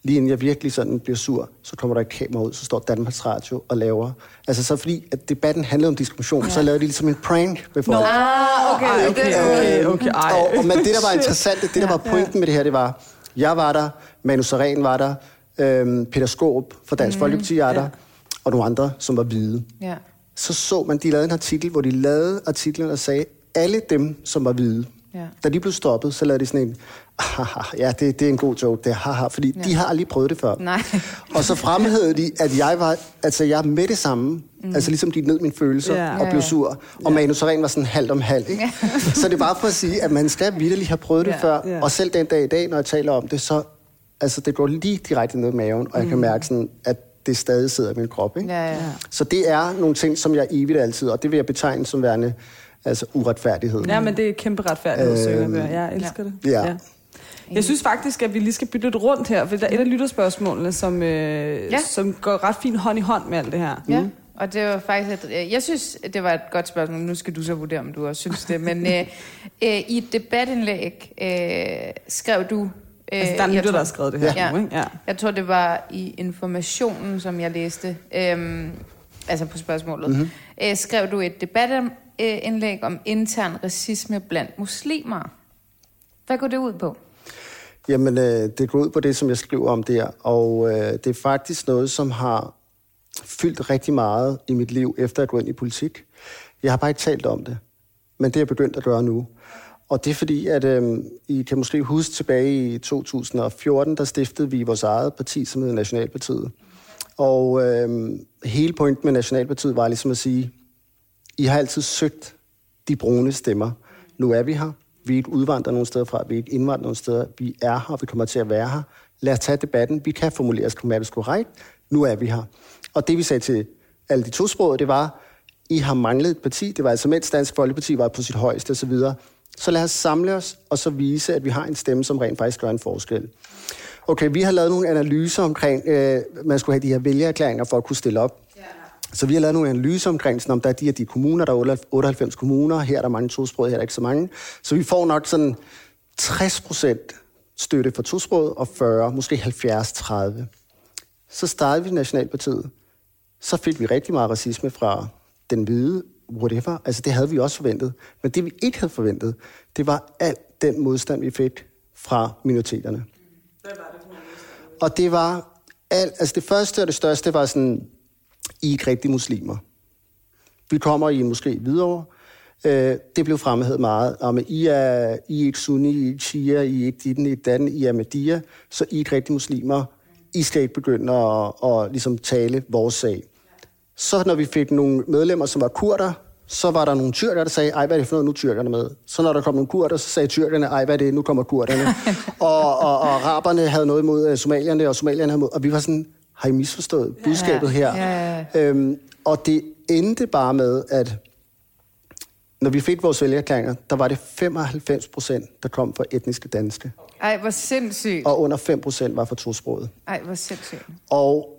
Lige inden jeg virkelig sådan bliver sur, så kommer der et kamera ud, så står Danmarks Radio og laver... Altså så fordi, at debatten handlede om diskrimination, ja. så lavede de ligesom en prank med folk. Ah, okay. Ej, okay, okay, okay, ej. Og, og, men det, der var interessant, det, der var pointen med det her, det var, jeg var der, Manu Saren var der, øhm, Peter Skåb fra Dansk mm, Folkeparti var der, ja. og nogle andre, som var hvide. Ja. Så så man, de lavede en artikel, hvor de lavede artiklen og sagde, alle dem, som var hvide, Ja. da de blev stoppet, så lavede de sådan en, haha, ja, det, det er en god joke, det er haha, fordi ja. de har aldrig prøvet det før. Nej. Og så fremhævede de, at jeg var, altså jeg er med det samme, mm. altså ligesom de ned mine følelser Ja. og Ja, blev ja. sur, og Manu Saren var sådan halvt om halvt, ikke? så det er bare for at sige, at man skal virkelig have prøvet det Ja. før, Ja. og selv den dag i dag, når jeg taler om det, så altså det går lige direkte ned i maven, og jeg Mm. kan mærke sådan, at det stadig sidder i min krop, ikke? Ja, ja. Så det er nogle ting, som jeg evigt altid, og det vil jeg betegne som værende altså uretfærdighed. Ja, men det er kæmpe retfærdighed, øhm, Jeg elsker det. Ja. Jeg synes faktisk, at vi lige skal bytte lidt rundt her, for der er et af lytterspørgsmålene, som, øh, Ja. ja. som går ret fint hånd i hånd med alt det her. Ja. Og det var faktisk et, øh, jeg synes, det var et godt spørgsmål. Nu skal du så vurdere, om du også synes det. Men øh, øh, i et debatindlæg øh, skrev du... Øh, Altså, der er lytter, der har skrevet det her Ja. nu, ikke? Ja. Jeg tror, det var i informationen, som jeg læste, øhm, altså på spørgsmålet. Mm-hmm. Øh, skrev du et debatindlæg om intern racisme blandt muslimer. Hvad går det ud på? Jamen, øh, det går ud på det, som jeg skriver om der, og øh, det er faktisk noget, som har fyldt rigtig meget i mit liv, efter at gå ind i politik. Jeg har bare ikke talt om det, men det er jeg begyndt at gøre nu. Og det er fordi, at øh, I kan måske huske tilbage i 2014, der stiftede vi vores eget parti, som hedder Nationalpartiet. Og øh, hele pointen med Nationalpartiet var ligesom at sige, I har altid søgt de brune stemmer. Nu er vi her. Vi er ikke udvandret nogen steder fra. Vi er ikke indvandret nogen steder. Vi er her. Vi kommer til at være her. Lad os tage debatten. Vi kan formulere os grammatisk korrekt. Nu er vi her. Og det vi sagde til alle de tosprogede, det var, I har manglet et parti. Det var altså, mens Dansk Folkeparti var på sit højeste osv. Så lad os samle os, og så vise, at vi har en stemme, som rent faktisk gør en forskel. Okay, vi har lavet nogle analyser omkring, øh, man skulle have de her vælgererklæringer for at kunne stille op. Så vi har lavet nogle analyser omkring, sådan, om der er de her de kommuner, der er 98 kommuner, her er der mange tosprogede, her er der ikke så mange. Så vi får nok sådan 60 procent støtte for tosproget, og 40, måske 70-30. Så startede vi Nationalpartiet. Så fik vi rigtig meget racisme fra den hvide, whatever. Altså det havde vi også forventet. Men det vi ikke havde forventet, det var al den modstand, vi fik fra minoriteterne. Og det var alt, altså det første og det største var sådan, I er ikke rigtige muslimer. Vi kommer i måske videre. Øh, det blev fremhævet meget. Om I er, I er ikke sunni, I er ikke shia, I er ikke ditten, I er datten, I er Ahmadiyya, så I er ikke rigtige muslimer. I skal ikke begynde at, at ligesom tale vores sag. Så når vi fik nogle medlemmer, som var kurder, så var der nogle tyrker, der sagde, ej, hvad er det for noget, nu er tyrkerne med? Så når der kom nogle kurder, så sagde tyrkerne, ej, hvad er det, nu kommer kurderne. og, og, og araberne havde noget imod uh, somalierne, og somalierne havde mod, og vi var sådan, har I misforstået budskabet her? Ja, ja. Øhm, og det endte bare med, at når vi fik vores vælgerklæringer, der var det 95 procent, der kom fra etniske danske, Ej, hvor sindssygt. og under 5 procent var fra tosproget. Ej, hvor sindssygt. Og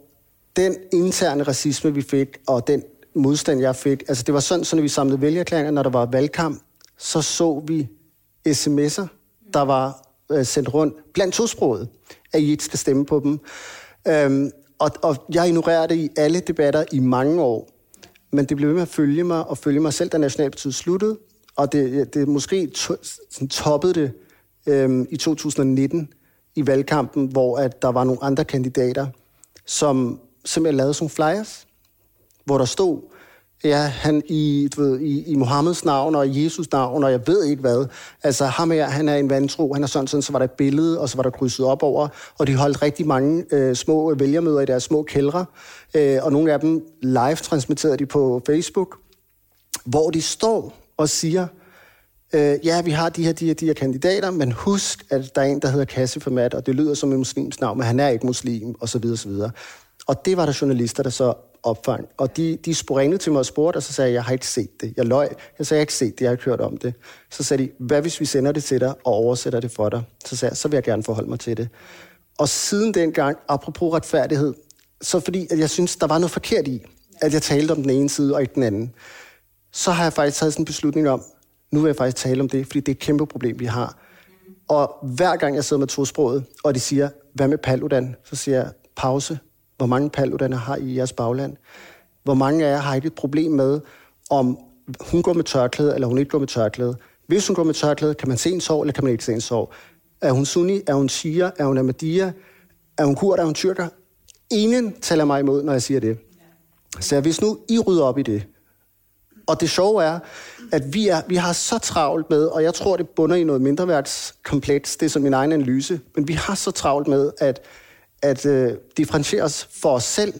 den interne racisme, vi fik, og den modstand, jeg fik, altså det var sådan, så når vi samlede vælgerklæringer, når der var valgkamp, så så vi sms'er, der var øh, sendt rundt blandt tosproget, at I ikke skal stemme på dem. Øhm, og, og jeg ignorerede det i alle debatter i mange år, men det blev ved med at følge mig, og følge mig selv, da Nationalpartiet sluttede, og det, det måske to, sådan toppede det øhm, i 2019 i valgkampen, hvor at der var nogle andre kandidater, som simpelthen lavede sådan nogle flyers, hvor der stod, ja, han i, du ved, i, i Mohammeds navn og i Jesus navn, og jeg ved ikke hvad. Altså, ham her, han er en vantro, han er sådan, sådan, så var der et billede, og så var der krydset op over, og de holdt rigtig mange øh, små vælgermøder i deres små kældre, øh, og nogle af dem live transmitterede de på Facebook, hvor de står og siger, øh, ja, vi har de her, de her, de her kandidater, men husk, at der er en, der hedder Kasse for Mat, og det lyder som en muslims navn, men han er ikke muslim, og så videre, og det var der journalister, der så opfang. Og de, de ringede til mig og spurgte, og så sagde jeg, jeg har ikke set det. Jeg løj. Jeg sagde, jeg har ikke set det, jeg har ikke hørt om det. Så sagde de, hvad hvis vi sender det til dig og oversætter det for dig? Så sagde jeg, så vil jeg gerne forholde mig til det. Og siden dengang, apropos retfærdighed, så fordi at jeg synes, der var noget forkert i, at jeg talte om den ene side og ikke den anden, så har jeg faktisk taget sådan en beslutning om, nu vil jeg faktisk tale om det, fordi det er et kæmpe problem, vi har. Og hver gang jeg sidder med tosproget, og de siger, hvad med Paludan? Så siger jeg, pause. Hvor mange Paludaner har I i jeres bagland? Hvor mange af jer har ikke et problem med, om hun går med tørklæde, eller hun ikke går med tørklæde? Hvis hun går med tørklæde, kan man se en sår, eller kan man ikke se en sår? Er hun sunni? Er hun shia? Er hun ahmadiyya? Er hun kurd? Er hun tyrker? Ingen taler mig imod, når jeg siger det. Så hvis nu I rydder op i det, og det sjove er, at vi, er, vi har så travlt med, og jeg tror, det bunder i noget mindreværdskompleks, det er som min egen analyse, men vi har så travlt med at, at uh, differentiere os for os selv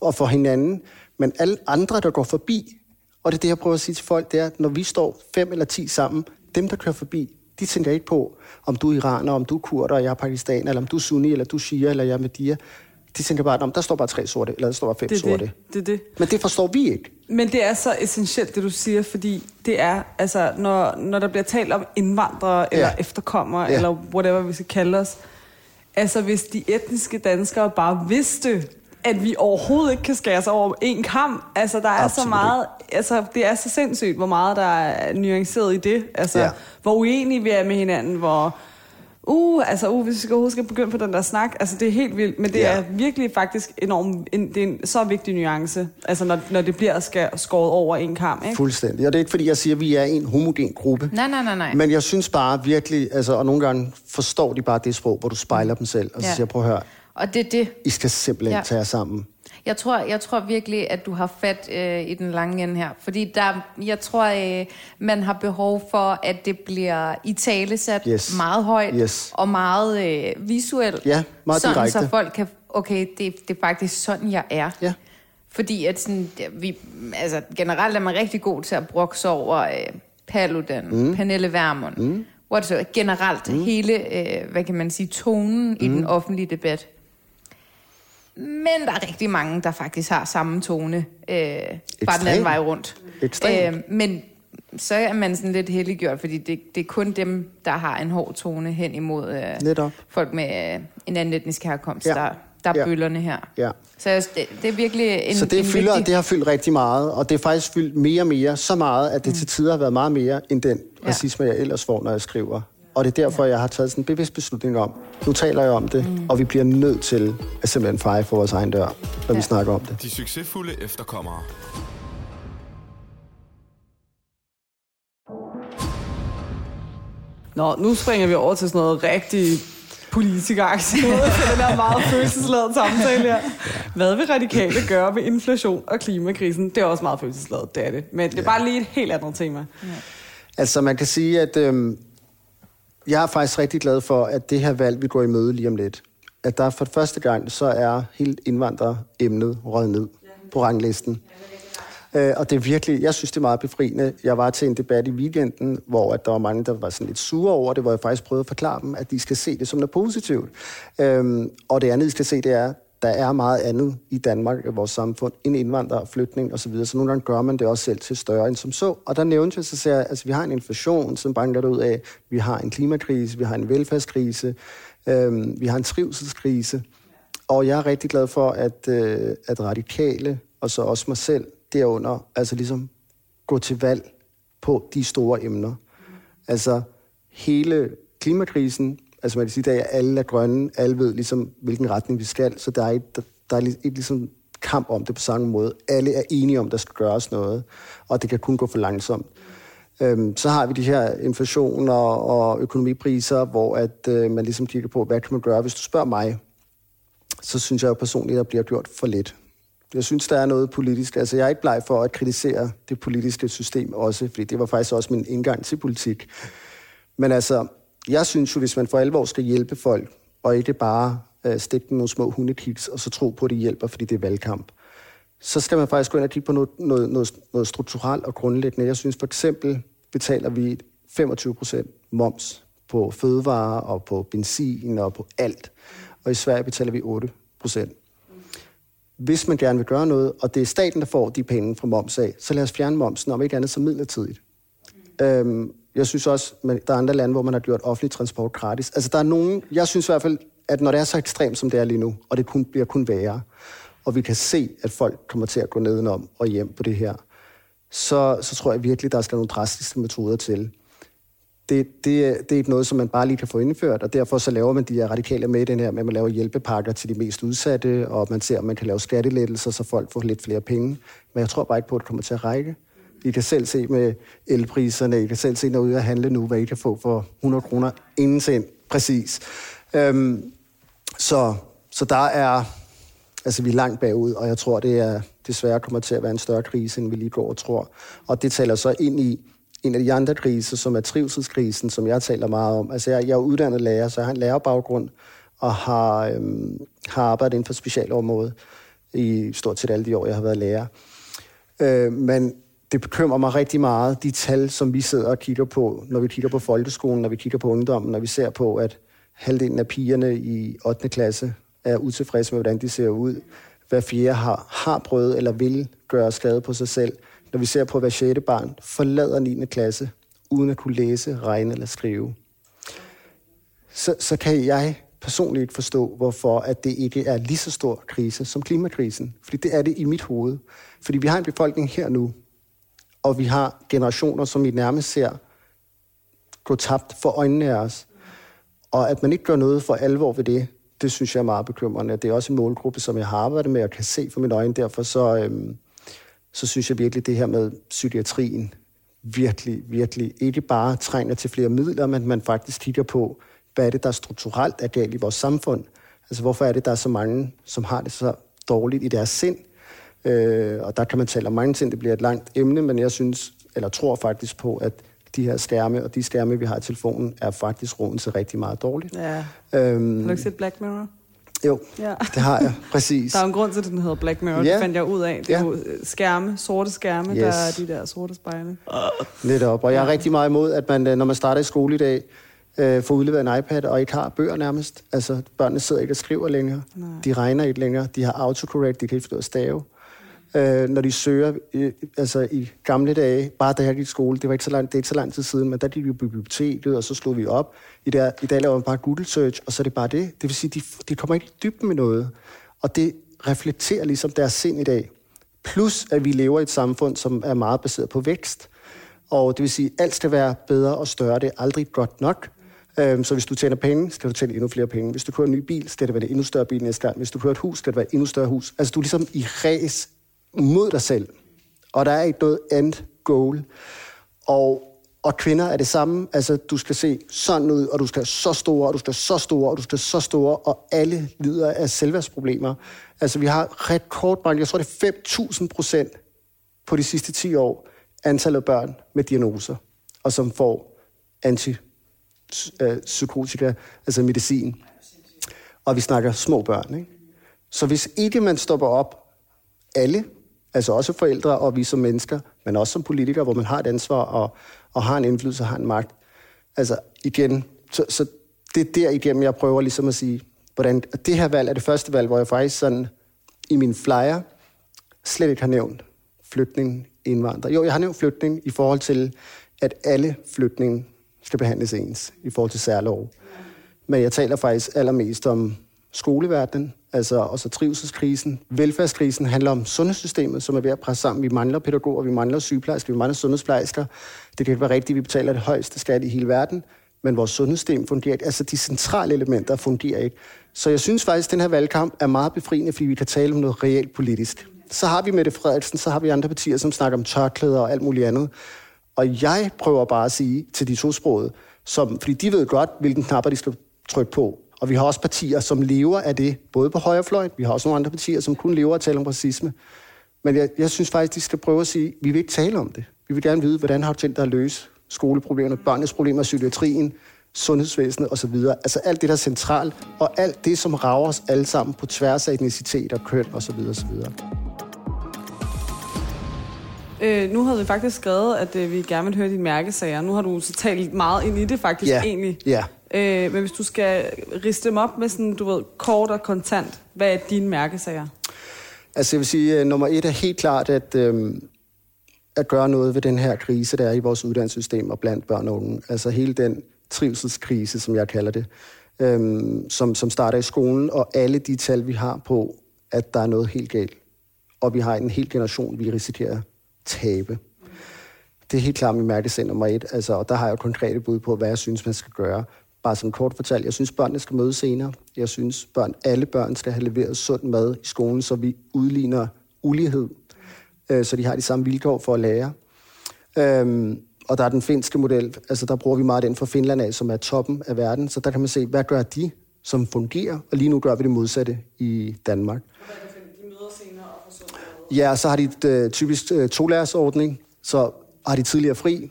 og for hinanden, men alle andre, der går forbi, og det er det, jeg prøver at sige til folk, det er, at når vi står fem eller ti sammen, dem, der kører forbi, de tænker ikke på, om du er iraner, om du er kurder, og jeg er pakistaner, eller om du er sunni, eller du er shia, eller jeg er Ahmadiyya. De tænker bare, om der står bare tre sorte, eller der står bare fem Det er sorte. det. det, er det. Men det forstår vi ikke. Men det er så essentielt, det du siger, fordi det er, altså, når, når der bliver talt om indvandrere, eller Ja. efterkommere, Ja. eller whatever vi skal kalde os, altså hvis de etniske danskere bare vidste, at vi overhovedet ikke kan skære os over en kamp. Altså, der er Absolut så meget... Altså, det er så sindssygt, hvor meget der er nuanceret i det. Altså, Ja. hvor uenige vi er med hinanden, hvor... Uh, altså, uh, hvis vi skal overhovedet skal begynde på den der snak, altså det er helt vildt, men det Ja. er virkelig faktisk enormt, en, det er en så vigtig nuance, altså når, når det bliver skal, skåret over en kamp, ikke? Fuldstændig. Og det er ikke, fordi jeg siger, at vi er en homogen gruppe. Nej, nej, nej, nej. Men jeg synes bare virkelig, altså, og nogle gange forstår de bare det sprog, hvor du spejler dem selv, og så Ja. siger, prøv at høre, Og det er det. I skal simpelthen ja. tage jer sammen. Jeg tror, jeg tror virkelig, at du har fat øh, i den lange ende her. Fordi der, jeg tror, øh, man har behov for, at det bliver i talesat Yes. meget højt Yes. og meget øh, visuelt. Ja, meget sådan, direkte. så folk kan, okay, det, det er faktisk sådan, jeg er. Ja. Fordi at sådan, vi, altså, generelt er man rigtig god til at brokse over øh, Paludan, mm. Pernille Vermund, mm. whatsoever. generelt mm. hele, øh, hvad kan man sige, tonen mm. i den offentlige debat. Men der er rigtig mange, der faktisk har samme tone, øh, bare den anden vej rundt. Ekstremt. Øh, men så er man sådan lidt heldiggjort, fordi det, det er kun dem, der har en hård tone hen imod øh, Netop. folk med øh, en anden etnisk herkomst, Ja. der, der er Ja. bøllerne her. Ja. Så det, det er virkelig en Så det, en fylder, vigtig... det har fyldt rigtig meget, og det er faktisk fyldt mere og mere, så meget, at det mm. til tider har været meget mere end den Ja. racisme, jeg ellers får, når jeg skriver. Og det er derfor, jeg har taget sådan en bevidst beslutning om, nu taler jeg om det, mm. og vi bliver nødt til at simpelthen feje for vores egen dør, når ja. vi snakker om det. De succesfulde efterkommere. Nå, nu springer vi over til sådan noget rigtig politikeraktigt noget, til den her meget følelsesladet samtale her. Hvad vil radikale gøre ved inflation og klimakrisen? Det er også meget følelsesladet, det er det. Men det er bare lige et helt andet tema. Altså man kan sige, at øhm, jeg er faktisk rigtig glad for, at det her valg, vi går i møde lige om lidt, at der for første gang, så er helt indvandreremnet røget ned på ranglisten. Øh, og det er virkelig, jeg synes, det er meget befriende. Jeg var til en debat i weekenden, hvor at der var mange, der var sådan lidt sure over det, hvor jeg faktisk prøvede at forklare dem, at de skal se det som noget positivt. Øhm, og det andet, de skal se, det er, der er meget andet i Danmark, i vores samfund, end indvandrere, flytning osv. Så, videre. så nogle gange gør man det også selv til større end som så. Og der nævnte jeg, så ser jeg, altså vi har en inflation, som banker ud af, vi har en klimakrise, vi har en velfærdskrise, øh, vi har en trivselskrise. Og jeg er rigtig glad for, at, øh, at radikale, og så også mig selv, derunder, altså ligesom gå til valg på de store emner. Altså hele klimakrisen, altså man kan sige, at alle er grønne, alle ved ligesom, hvilken retning vi skal, så der er et, der, er et ligesom kamp om det på samme måde. Alle er enige om, at der skal gøres noget, og det kan kun gå for langsomt. Øhm, så har vi de her inflation og, og økonomipriser, hvor at øh, man ligesom kigger på, hvad kan man gøre? Hvis du spørger mig, så synes jeg jo personligt, at der bliver gjort for lidt. Jeg synes, der er noget politisk. Altså, jeg er ikke bleg for at kritisere det politiske system også, fordi det var faktisk også min indgang til politik. Men altså, jeg synes jo, hvis man for alvor skal hjælpe folk, og ikke bare øh, stikke dem nogle små hundekiks, og så tro på, at det hjælper, fordi det er valgkamp, så skal man faktisk gå ind og kigge på noget, noget, noget, noget strukturelt og grundlæggende. Jeg synes for eksempel, betaler vi 25 procent moms på fødevarer og på benzin og på alt. Og i Sverige betaler vi 8 procent. Hvis man gerne vil gøre noget, og det er staten, der får de penge fra moms af, så lad os fjerne momsen, om ikke andet så midlertidigt. Øhm, jeg synes også, at der er andre lande, hvor man har gjort offentlig transport gratis. Altså, der er nogen... Jeg synes i hvert fald, at når det er så ekstremt, som det er lige nu, og det kun, bliver kun værre, og vi kan se, at folk kommer til at gå nedenom og hjem på det her, så, så tror jeg virkelig, der skal nogle drastiske metoder til. Det, det, det er ikke noget, som man bare lige kan få indført, og derfor så laver man de her radikale med i den her, med at man laver hjælpepakker til de mest udsatte, og man ser, om man kan lave skattelettelser, så folk får lidt flere penge. Men jeg tror bare ikke på, at det kommer til at række. I kan selv se med elpriserne, I kan selv se, når I er ude at handle nu, hvad I kan få for 100 kroner inden sind, præcis. Øhm, så, så der er, altså vi er langt bagud, og jeg tror, det er desværre kommer til at være en større krise, end vi lige går og tror. Og det taler så ind i en af de andre kriser, som er trivselskrisen, som jeg taler meget om. Altså jeg, jeg er uddannet lærer, så jeg har en lærerbaggrund, og har, øhm, har arbejdet inden for specialområdet i stort set alle de år, jeg har været lærer. Øh, men det bekymrer mig rigtig meget, de tal, som vi sidder og kigger på, når vi kigger på folkeskolen, når vi kigger på ungdommen, når vi ser på, at halvdelen af pigerne i 8. klasse er utilfredse med, hvordan de ser ud. Hver fjerde har, har prøvet eller vil gøre skade på sig selv. Når vi ser på, at hver sjette barn forlader 9. klasse, uden at kunne læse, regne eller skrive. Så, så kan jeg personligt ikke forstå, hvorfor at det ikke er lige så stor krise som klimakrisen. Fordi det er det i mit hoved. Fordi vi har en befolkning her nu, og vi har generationer, som vi nærmest ser gå tabt for øjnene af os. Og at man ikke gør noget for alvor ved det, det synes jeg er meget bekymrende. Det er også en målgruppe, som jeg har arbejdet med og kan se for mine øjne. Derfor så, øhm, så synes jeg virkelig, det her med psykiatrien virkelig, virkelig ikke bare trænger til flere midler, men man faktisk kigger på, hvad er det, der strukturelt er galt i vores samfund. Altså, hvorfor er det, der er så mange, som har det så dårligt i deres sind? Øh, og der kan man tale om mange ting, det bliver et langt emne, men jeg synes, eller tror faktisk på, at de her skærme og de skærme, vi har i telefonen, er faktisk roden til rigtig meget dårligt. Ja. Øhm, har du ikke set Black Mirror? Jo, ja. det har jeg, præcis. Der er en grund til, at den hedder Black Mirror. Ja. Det fandt jeg ud af. Det er ja. jo øh, skærme, sorte skærme, yes. der er de der sorte spejle. Lidt op. Og jeg er rigtig meget imod, at man, øh, når man starter i skole i dag, øh, får udleveret en iPad og ikke har bøger nærmest. Altså, børnene sidder ikke og skriver længere. Nej. De regner ikke længere. De har autocorrect, de kan ikke forstå at stave øh, når de søger, øh, altså i gamle dage, bare da jeg gik i skole, det var ikke så lang, det er ikke så lang tid siden, men der gik vi på biblioteket, og så slog vi op. I, der, i dag laver man bare Google Search, og så er det bare det. Det vil sige, de, de kommer ikke i dybden med noget. Og det reflekterer ligesom deres sind i dag. Plus, at vi lever i et samfund, som er meget baseret på vækst. Og det vil sige, at alt skal være bedre og større. Det er aldrig godt nok. Øhm, så hvis du tjener penge, skal du tjene endnu flere penge. Hvis du kører en ny bil, skal det være en endnu større bil næste gang. Hvis du kører et hus, skal det være et endnu større hus. Altså, du er ligesom i ræs mod dig selv. Og der er ikke noget end goal. Og, og kvinder er det samme. Altså, du skal se sådan ud, og du skal så store, og du skal så store, og du skal så store, og alle lider af selvværdsproblemer. Altså, vi har rekordmange, jeg tror det er 5.000 procent på de sidste 10 år, antallet af børn med diagnoser, og som får antipsykotika, øh, altså medicin. Og vi snakker små børn, ikke? Så hvis ikke man stopper op, alle Altså også forældre og vi som mennesker, men også som politikere, hvor man har et ansvar og, og har en indflydelse og har en magt. Altså igen, så, så det er der igennem, jeg prøver ligesom at sige, hvordan det her valg er det første valg, hvor jeg faktisk sådan i min flyer slet ikke har nævnt flygtning, indvandrer. Jo, jeg har nævnt flygtning i forhold til, at alle flygtninge skal behandles ens i forhold til særlov. Men jeg taler faktisk allermest om skoleverdenen, altså også trivselskrisen. Velfærdskrisen handler om sundhedssystemet, som er ved at presse sammen. Vi mangler pædagoger, vi mangler sygeplejersker, vi mangler sundhedsplejersker. Det kan ikke være rigtigt, at vi betaler det højeste skat i hele verden, men vores sundhedssystem fungerer ikke. Altså de centrale elementer fungerer ikke. Så jeg synes faktisk, at den her valgkamp er meget befriende, fordi vi kan tale om noget reelt politisk. Så har vi Mette Frederiksen, så har vi andre partier, som snakker om tørklæder og alt muligt andet. Og jeg prøver bare at sige til de to som, fordi de ved godt, hvilken knapper de skal trykke på. Og vi har også partier, som lever af det, både på højrefløjen, vi har også nogle andre partier, som kun lever af at tale om racisme. Men jeg, jeg synes faktisk, de skal prøve at sige, vi vil ikke tale om det. Vi vil gerne vide, hvordan har du tænkt dig at løse skoleproblemerne, børnenes problemer, psykiatrien, sundhedsvæsenet osv. Altså alt det, der er centralt, og alt det, som rager os alle sammen på tværs af etnicitet og køn osv. osv. Øh, nu havde vi faktisk skrevet, at øh, vi gerne vil høre dine mærkesager. Nu har du så talt meget ind i det faktisk ja. egentlig. Ja. Øh, men hvis du skal riste dem op med sådan, du ved, kort og kontant, hvad er dine mærkesager? Altså jeg vil sige, at nummer et er helt klart, at, øh, at gøre noget ved den her krise, der er i vores uddannelsessystem og blandt børn og unge. Altså hele den trivselskrise, som jeg kalder det, øh, som, som starter i skolen, og alle de tal, vi har på, at der er noget helt galt. Og vi har en hel generation, vi risikerer at tabe. Det er helt klart min mærkesag nummer et, altså, og der har jeg jo konkrete bud på, hvad jeg synes, man skal gøre. Bare som kort fortalt, jeg synes, børnene skal møde senere. Jeg synes, børn, alle børn skal have leveret sund mad i skolen, så vi udligner ulighed, øh, så de har de samme vilkår for at lære. Øhm, og der er den finske model, altså der bruger vi meget den fra Finland af, som er toppen af verden, så der kan man se, hvad gør de, som fungerer, og lige nu gør vi det modsatte i Danmark. De møder senere og Ja, så har de et, øh, typisk øh, to så har de tidligere fri,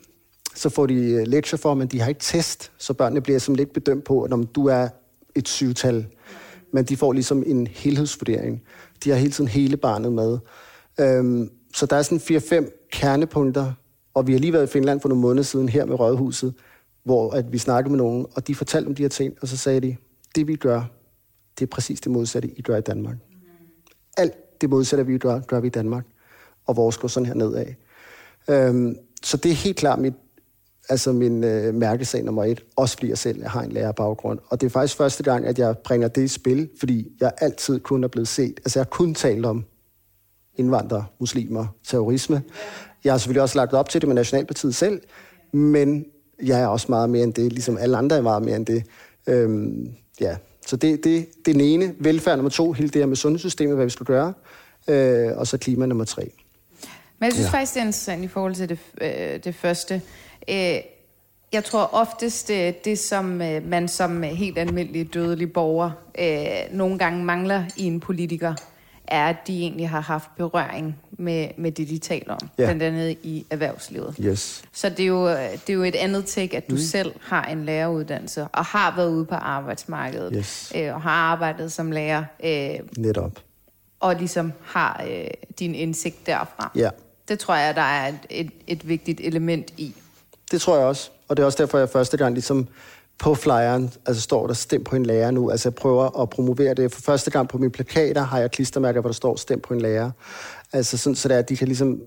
så får de øh, lektier for, men de har ikke test, så børnene bliver som lidt bedømt på, at om du er et syvtal. Men de får ligesom en helhedsvurdering. De har hele tiden hele barnet med. Øhm, så der er sådan 4-5 kernepunkter, og vi har lige været i Finland for nogle måneder siden her med Rådhuset, hvor at vi snakkede med nogen, og de fortalte om de her ting, og så sagde de, det vi gør, det er præcis det modsatte, I gør i Danmark. Alt det modsatte, vi gør, gør vi i Danmark, og vores går sådan her nedad. Øhm, så det er helt klart mit altså min øh, mærkesag nummer et, også fordi jeg selv har en lærerbaggrund. Og det er faktisk første gang, at jeg bringer det i spil, fordi jeg altid kun er blevet set. Altså jeg har kun talt om indvandrere, muslimer, terrorisme. Jeg har selvfølgelig også lagt op til det med Nationalpartiet selv, men jeg er også meget mere end det, ligesom alle andre er meget mere end det. Øhm, ja, så det, det, det er den ene. Velfærd nummer to, hele det her med sundhedssystemet, hvad vi skal gøre. Øh, og så klima nummer tre. Men jeg synes ja. faktisk, det er interessant i forhold til det, øh, det første. Øh, jeg tror oftest, det, det som øh, man som helt almindelig dødelig borger øh, nogle gange mangler i en politiker, er, at de egentlig har haft berøring med, med det, de taler om, ja. blandt andet i erhvervslivet. Yes. Så det er, jo, det er jo et andet take, at du mm. selv har en læreruddannelse, og har været ude på arbejdsmarkedet, yes. øh, og har arbejdet som lærer. Øh, Netop. Og ligesom har øh, din indsigt derfra. Ja. Det tror jeg, der er et, et, et vigtigt element i. Det tror jeg også. Og det er også derfor, jeg første gang ligesom på flyeren, altså står der stem på en lærer nu. Altså jeg prøver at promovere det. For første gang på mine plakater har jeg klistermærker, hvor der står stem på en lærer. Altså sådan, så der, at de kan ligesom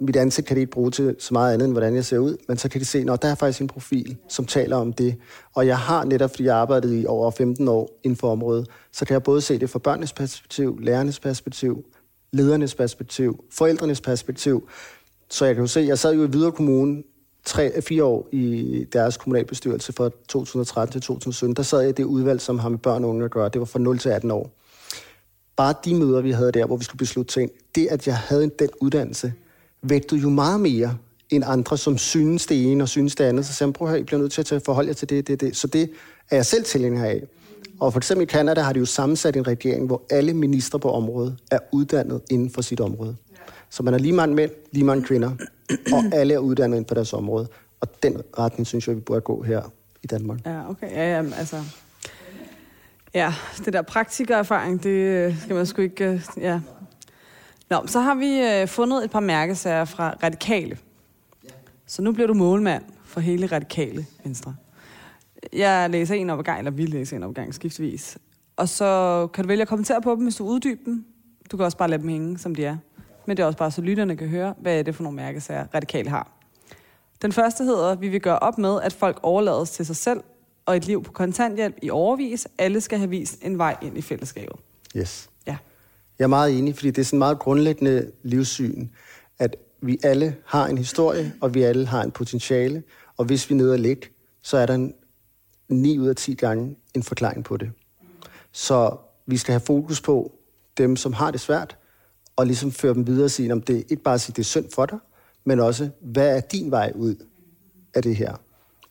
mit ansigt kan de ikke bruge til så meget andet, end hvordan jeg ser ud, men så kan de se, at der er faktisk en profil, som taler om det. Og jeg har netop, fordi jeg arbejdede i over 15 år inden for området, så kan jeg både se det fra børnenes perspektiv, lærernes perspektiv, ledernes perspektiv, forældrenes perspektiv. Så jeg kan jo se, jeg sad jo i Hvidovre Kommune tre, fire år i deres kommunalbestyrelse fra 2013 til 2017. Der sad jeg i det udvalg, som har med børn og unge at gøre. Det var fra 0 til 18 år. Bare de møder, vi havde der, hvor vi skulle beslutte ting, det at jeg havde den uddannelse, vægtede jo meget mere end andre, som synes det ene og synes det andet. Så sagde jeg, prøv at I bliver nødt til at forholde jer til det, det, det. Så det er jeg selv tilhænger af. Og for eksempel i Kanada har de jo sammensat en regering, hvor alle ministre på området er uddannet inden for sit område. Så man er lige mange mænd, lige mange kvinder, og alle er uddannet inden for deres område. Og den retning synes jeg, vi burde gå her i Danmark. Ja, okay. Ja, ja, altså... Ja, det der praktikererfaring, det øh, skal man sgu ikke... Øh, ja. Nå, så har vi øh, fundet et par mærkesager fra Radikale. Så nu bliver du målmand for hele Radikale Venstre. Jeg læser en op gang, eller vi læser en op gang. Og så kan du vælge at kommentere på dem, hvis du uddyber dem. Du kan også bare lade dem hænge, som de er. Men det er også bare, så lytterne kan høre, hvad er det for nogle mærkesager, Radikale har. Den første hedder, vi vil gøre op med, at folk overlades til sig selv og et liv på kontanthjælp i overvis. Alle skal have vist en vej ind i fællesskabet. Yes. Ja. Jeg er meget enig, fordi det er sådan meget grundlæggende livssyn, at vi alle har en historie, og vi alle har en potentiale, og hvis vi er nede og ligge, så er der en 9 ud af 10 gange en forklaring på det. Så vi skal have fokus på dem, som har det svært, og ligesom føre dem videre og sige, om det ikke bare at sige, det er synd for dig, men også, hvad er din vej ud af det her?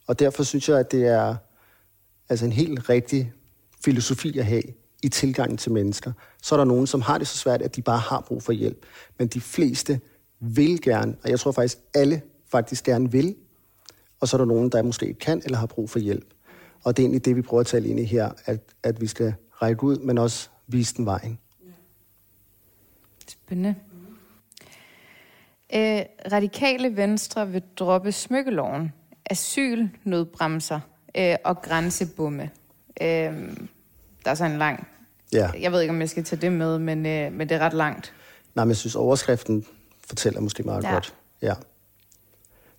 Og derfor synes jeg, at det er altså en helt rigtig filosofi at have i tilgangen til mennesker. Så er der nogen, som har det så svært, at de bare har brug for hjælp. Men de fleste vil gerne, og jeg tror faktisk, alle faktisk gerne vil. Og så er der nogen, der måske ikke kan eller har brug for hjælp. Og det er egentlig det, vi prøver at tale ind i her, at, at vi skal række ud, men også vise den vejen. Spændende. Øh, radikale Venstre vil droppe smykkeloven, asylnødbremser øh, og grænsebomme. Øh, der er så en lang... Ja. Jeg ved ikke, om jeg skal tage det med, men, øh, men det er ret langt. Nej, men jeg synes, overskriften fortæller måske meget Ja. godt. Ja.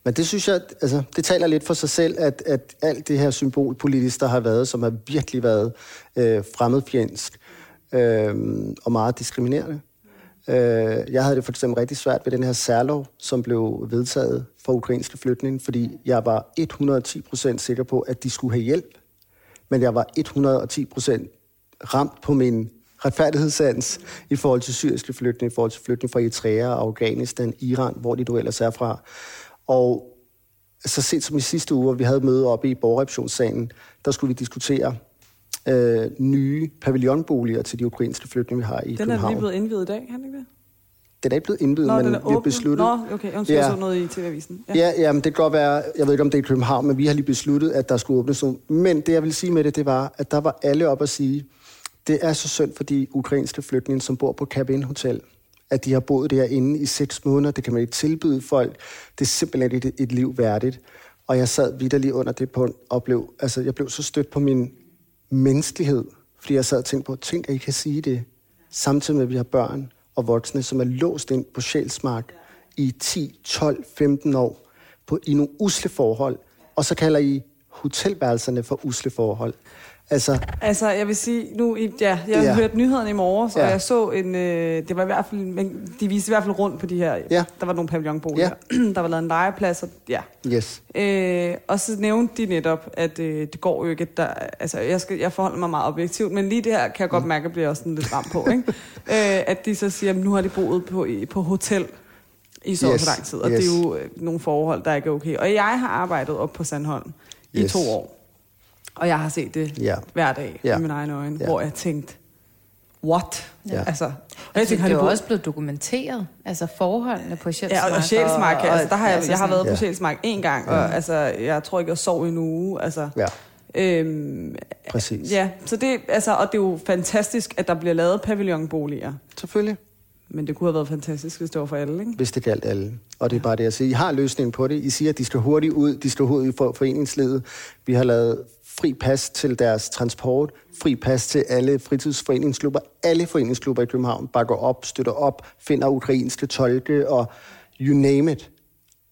Men det synes jeg, altså, det taler lidt for sig selv, at, at alt det her symbolpolitisk, der har været, som har virkelig været øh, fremmedfjendsk øh, og meget diskriminerende. Øh, jeg havde det for eksempel rigtig svært ved den her særlov, som blev vedtaget for ukrainske flygtninge, fordi jeg var 110% sikker på, at de skulle have hjælp. Men jeg var 110% ramt på min retfærdighedssans i forhold til syriske flygtninge, i forhold til flygtninge fra Eritrea, Afghanistan, Iran, hvor de du ellers er fra. Og så sent som i sidste uge, hvor vi havde møde oppe i borgerrepræsentationssalen, der skulle vi diskutere øh, nye pavillonboliger til de ukrainske flygtninge, vi har i Den er København. lige blevet indvidet i dag, den ikke det? Den er ikke blevet indvidet, Nå, men den er vi har besluttet... Nå, okay. Ja. jeg så noget i TV-avisen. Ja, ja jamen, det kan godt være, jeg ved ikke, om det er i København, men vi har lige besluttet, at der skulle åbnes nogle. Men det, jeg vil sige med det, det var, at der var alle op at sige, det er så synd for de ukrainske flygtninge, som bor på Cabin Hotel, at de har boet derinde i seks måneder. Det kan man ikke tilbyde folk. Det er simpelthen ikke et, et liv værdigt. Og jeg sad vidderlig under det punkt og blev, altså, jeg blev så stødt på min menneskelighed, fordi jeg sad og tænkte på, tænk, at I kan sige det, samtidig med, at vi har børn og voksne, som er låst ind på sjælsmark i 10, 12, 15 år, på, i nogle usle forhold, og så kalder I hotelværelserne for usle forhold. Altså, Altså, jeg vil sige, nu, i- ja, jeg Ja. hørte nyhederne i morges, ja. Og jeg så en, øh, det var i hvert fald, men de viste i hvert fald rundt på de her, Ja. der var nogle pavillonboliger, ja. der var lavet en legeplads, og, ja. yes. Øh, og så nævnte de netop, at øh, det går jo ikke, at der, altså jeg, skal, jeg forholder mig meget objektivt, men lige det her kan jeg godt mærke, at jeg bliver også sådan lidt ramt på, ikke? øh, at de så siger, at nu har de boet på, i, på hotel i så yes. Så lang tid, og yes. det er jo øh, nogle forhold, der ikke er okay. Og jeg har arbejdet op på Sandholm i Yes. to år, og jeg har set det Ja. hver dag Ja. med mine egne øjne, Ja. hvor jeg tænkte, what? Ja. Altså, og jeg Altså, tænkte, har det de er jo også blevet dokumenteret. Altså forholdene på Sjælsmark. Ja, og, og Sjælsmark, og- altså, der har jeg, altså jeg har været på Ja. Sjælsmark en gang, og altså, jeg tror ikke, jeg sov i en uge. Altså, Ja, øhm, præcis. ja, så det, altså, og det er jo fantastisk, at der bliver lavet pavillonboliger. Selvfølgelig. Men det kunne have været fantastisk, hvis det var for alle, ikke? hvis det galt alle. Og det er bare det, jeg siger. I har løsningen på det. I siger, at de skal hurtigt ud. De skal hurtigt ud for foreningslivet. Vi har lavet fri pas til deres transport. Fri pas til alle fritidsforeningsklubber. Alle foreningsklubber i København bakker op, støtter op, finder ukrainske tolke og you name it.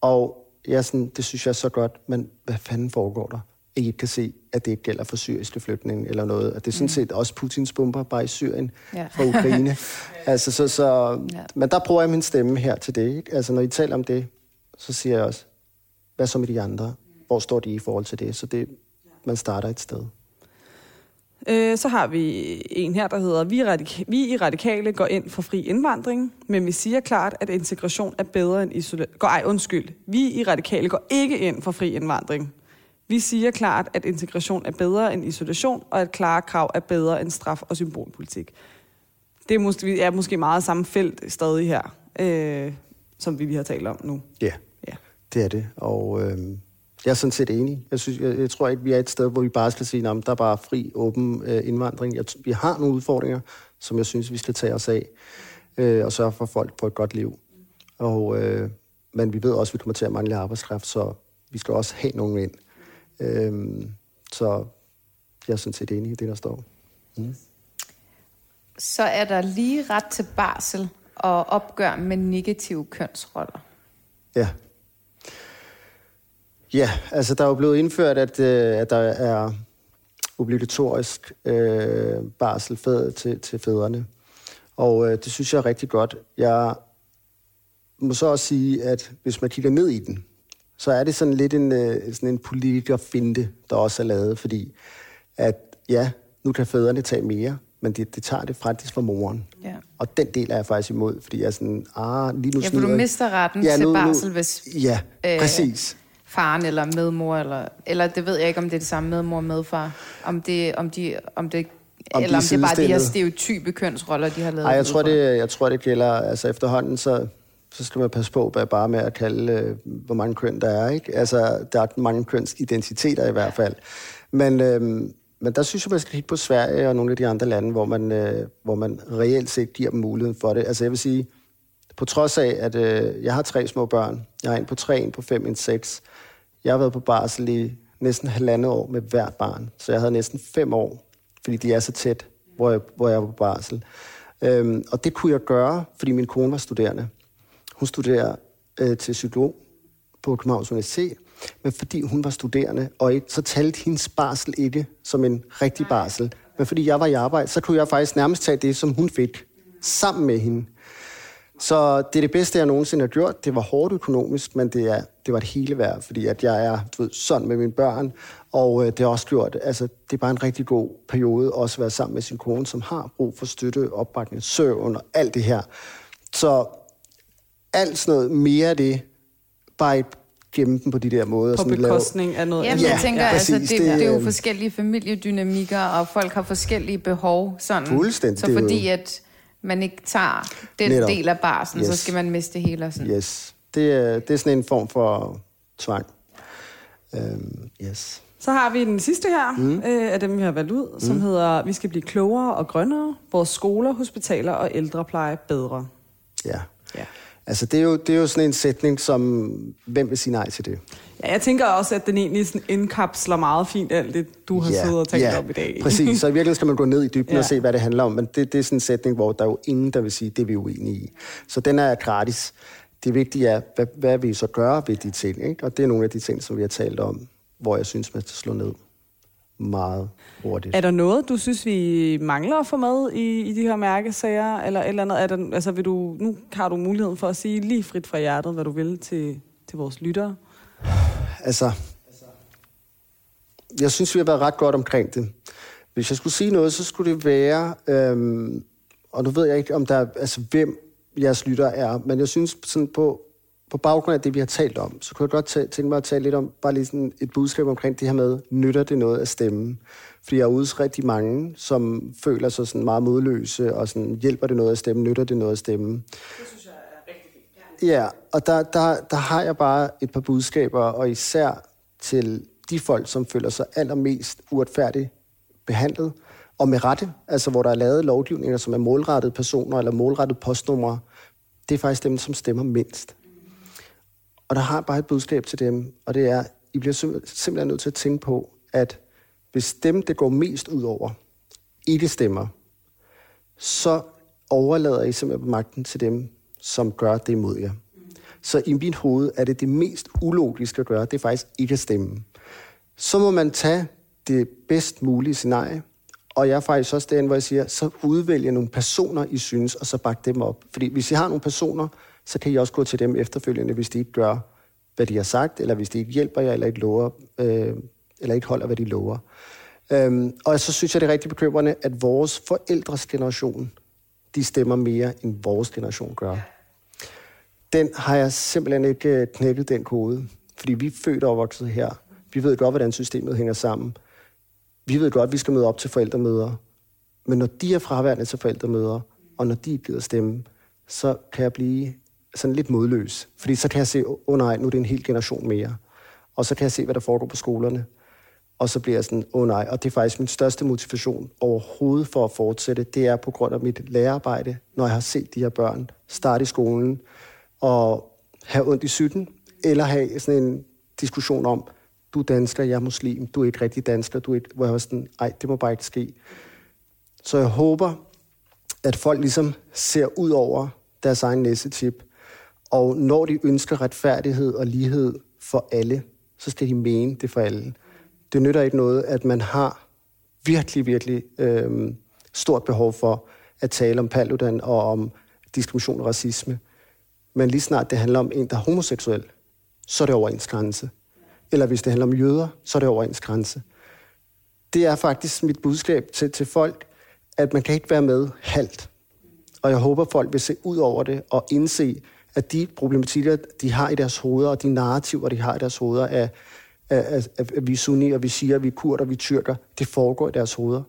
Og jeg er sådan, det synes jeg er så godt, men hvad fanden foregår der? Ikke kan se, at det ikke gælder for syriske flygtninge eller noget. At det er sådan set også Putins bomber bare i Syrien Ja. fra Ukraine. altså, så, så, Ja. Men der bruger jeg min stemme her til det. Ikke? Altså, når I taler om det, så siger jeg også, hvad så med de andre? Hvor står de i forhold til det? Så det, man starter et sted. Øh, så har vi en her, der hedder, vi, radik- vi i Radikale går ind for fri indvandring, men vi siger klart, at integration er bedre end isolation. Ej, undskyld. Vi i Radikale går ikke ind for fri indvandring. Vi siger klart, at integration er bedre end isolation, og at klare krav er bedre end straf og symbolpolitik. Det er måske, vi er måske meget samme felt stadig her, øh, som vi lige har talt om nu. Ja, Ja. det er det. Og øh, jeg er sådan set enig. Jeg, synes, jeg, jeg tror ikke, vi er et sted, hvor vi bare skal sige, at der er bare fri, åben øh, indvandring. Jeg, vi har nogle udfordringer, som jeg synes, vi skal tage os af, øh, og sørge for, folk får et godt liv. Og, øh, men vi ved også, at vi kommer til at mangle arbejdskraft, så vi skal også have nogen ind. Øh, så jeg er sådan set enig i det, der står. Så er der lige ret til barsel og opgør med negative kønsroller. Ja. Ja, altså der er jo blevet indført, at, øh, at der er obligatorisk øh, barsel fædre til, til fædrene. Og øh, det synes jeg er rigtig godt. Jeg må så også sige, at hvis man kigger ned i den, så er det sådan lidt en, øh, sådan en politikerfinte, der også er lavet, fordi at ja, nu kan fædrene tage mere, men det, det tager det faktisk fra moren. Ja. Og den del er jeg faktisk imod, fordi jeg er sådan, ah, lige nu Ja, for du mister retten til barsel, hvis Ja, øh, præcis. Faren eller medmor, eller, eller det ved jeg ikke, om det er det samme medmor og medfar. Om det, om de, om det, Om de eller er om det er bare de her stereotype kønsroller, de har lavet. Nej, jeg tror, det, jeg tror, det gælder, altså efterhånden, så, så skal man passe på bare- bare med at kalde, øh, hvor mange køn der er, ikke? Altså, der er mange kønsidentiteter i hvert fald. Men, øhm, men der synes jeg, man skal kigge på Sverige og nogle af de andre lande, hvor man, øh, hvor man reelt set giver dem muligheden for det. Altså jeg vil sige, på trods af, at øh, jeg har tre små børn, jeg har en på tre, en på fem, en seks. Jeg har været på barsel i næsten halvandet år med hvert barn, så jeg havde næsten fem år, fordi de er så tæt, hvor jeg, hvor jeg var på barsel. Øhm, og det kunne jeg gøre, fordi min kone var studerende. Hun studerer øh, til psykolog på Københavns Universitet, men fordi hun var studerende, og ikke, så talte hendes barsel ikke som en rigtig barsel. Men fordi jeg var i arbejde, så kunne jeg faktisk nærmest tage det, som hun fik, sammen med hende. Så det er det bedste, jeg nogensinde har gjort. Det var hårdt økonomisk, men det, er, det var det hele værd, fordi at jeg er du ved, sådan med mine børn, og øh, det har også gjort, altså det er bare en rigtig god periode, også at være sammen med sin kone, som har brug for støtte, opbakning, søvn og alt det her. Så alt sådan noget mere af det, bare ikke gemme dem på de der måder. På sådan bekostning af noget Jamen, andet. jeg tænker, ja, altså, det, Det, det er jo forskellige familiedynamikker, og folk har forskellige behov. Sådan. Fuldstændig, Så er jo- fordi at man ikke tager den Netop. del af barsen, yes. så skal man miste hele. Og sådan. Yes, det er, det er sådan en form for tvang. Um, yes. Så har vi den sidste her, mm. øh, af dem, vi har valgt ud, mm. som hedder, vi skal blive klogere og grønnere, vores skoler, hospitaler og ældrepleje bedre. Ja. Ja. Altså, det er, jo, det er jo sådan en sætning, som... Hvem vil sige nej til det? Ja, jeg tænker også, at den egentlig sådan indkapsler meget fint alt det, du har Ja, siddet og talt ja, om i dag. præcis. Så i virkeligheden skal man gå ned i dybden ja. Og se, hvad det handler om. Men det, det er sådan en sætning, hvor der er jo ingen, der vil sige, det er vi uenige i. Så den er gratis. det vigtige er, hvad, hvad vi så gøre ved de ting. Ikke? Og det er nogle af de ting, som vi har talt om, hvor jeg synes, man skal slå ned meget hurtigt. Er der noget, du synes, vi mangler at få med i, i de her mærkesager? Eller eller andet? Er der, altså, vil du, nu har du muligheden for at sige lige frit fra hjertet, hvad du vil til, til vores lyttere. Altså, jeg synes, vi har været ret godt omkring det. Hvis jeg skulle sige noget, så skulle det være, øhm, og nu ved jeg ikke, om der er, altså, hvem jeres lytter er, men jeg synes sådan på, på baggrund af det, vi har talt om, så kunne jeg godt tænke mig at tale lidt om, bare lige sådan et budskab omkring det her med, nytter det noget at stemme? Fordi jeg er ude rigtig mange, som føler sig sådan meget modløse, og sådan, hjælper det noget at stemme, nytter det noget at stemme? Det synes jeg er rigtig fint. Ja, ja og der, der, der har jeg bare et par budskaber, og især til de folk, som føler sig allermest uretfærdigt behandlet, og med rette, altså hvor der er lavet lovgivninger, som er målrettet personer eller målrettet postnumre, det er faktisk dem, som stemmer mindst. Og der har bare et budskab til dem, og det er, I bliver simpelthen nødt til at tænke på, at hvis dem, det går mest ud over, ikke stemmer, så overlader I simpelthen magten til dem, som gør det imod jer. Så i mit hoved er det det mest ulogiske at gøre, det er faktisk ikke at stemme. Så må man tage det bedst mulige scenarie, og jeg er faktisk også derinde, hvor jeg siger, så udvælger nogle personer, I synes, og så bakke dem op. Fordi hvis I har nogle personer, så kan I også gå til dem efterfølgende, hvis de ikke gør, hvad de har sagt, eller hvis de ikke hjælper jer, eller ikke, lover, øh, eller ikke holder, hvad de lover. Øhm, og så synes jeg, det er rigtig bekymrende, at vores forældres generation, de stemmer mere, end vores generation gør. Den har jeg simpelthen ikke øh, knækket, den kode. Fordi vi er født og opvokset her. Vi ved godt, hvordan systemet hænger sammen. Vi ved godt, at vi skal møde op til forældremøder. Men når de er fraværende til forældremøder, og når de ikke gider stemme, så kan jeg blive sådan lidt modløs. Fordi så kan jeg se, åh oh, nej, nu er det en hel generation mere. Og så kan jeg se, hvad der foregår på skolerne. Og så bliver jeg sådan, åh oh, nej. Og det er faktisk min største motivation overhovedet for at fortsætte. Det er på grund af mit lærerarbejde, når jeg har set de her børn starte i skolen og have ondt i sytten, eller have sådan en diskussion om, du er dansker, jeg er muslim, du er ikke rigtig dansker, du er ikke, hvor jeg var sådan, ej, det må bare ikke ske. Så jeg håber, at folk ligesom ser ud over deres egen næsetip, og når de ønsker retfærdighed og lighed for alle, så skal de mene det for alle. Det nytter ikke noget, at man har virkelig, virkelig øh, stort behov for at tale om Paludan og om diskrimination og racisme. Men lige snart det handler om en, der er homoseksuel, så er det over ens grænse. Eller hvis det handler om jøder, så er det over ens grænse. Det er faktisk mit budskab til, til folk, at man kan ikke være med halvt. Og jeg håber, folk vil se ud over det og indse, at de problematikker, de har i deres hoveder, og de narrativer, de har i deres hoveder, af, af, af, at vi er sunni, og vi siger, at vi er kurder, vi er tyrker, det foregår i deres hoveder.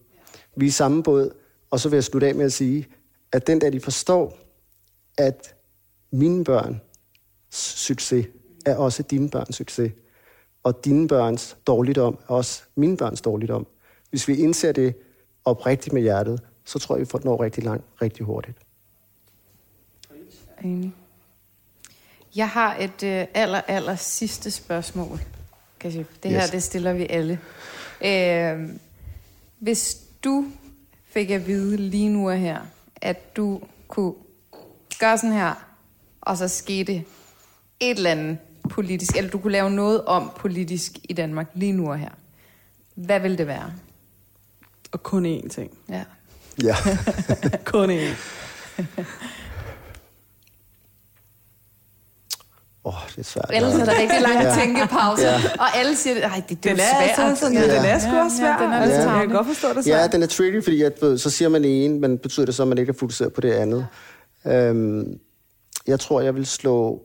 Vi er samme båd, og så vil jeg slutte af med at sige, at den der de forstår, at mine børns succes er også dine børns succes, og dine børns dårligdom er også mine børns dårligdom. Hvis vi indser det oprigtigt med hjertet, så tror jeg, vi får den over rigtig langt, rigtig hurtigt. Enig. Jeg har et øh, aller, aller sidste spørgsmål. Kan det her, yes. det stiller vi alle. Øh, hvis du fik at vide lige nu og her, at du kunne gøre sådan her, og så skete et eller andet politisk, eller du kunne lave noget om politisk i Danmark lige nu og her. Hvad vil det være? Og kun én ting. Ja. Ja. kun én. Åh, oh, det er svært. Ellers er der rigtig lange ja. tænkepauser, ja. og alle siger, at det, det er er svært. Sådan, ja. Den er sgu også svært. Ja, den er altså, jeg kan godt forstå det svært. Ja, den er tricky, fordi at, så siger man ene, men betyder det så, at man ikke er fokuseret på det andet. Øhm, jeg tror, jeg vil slå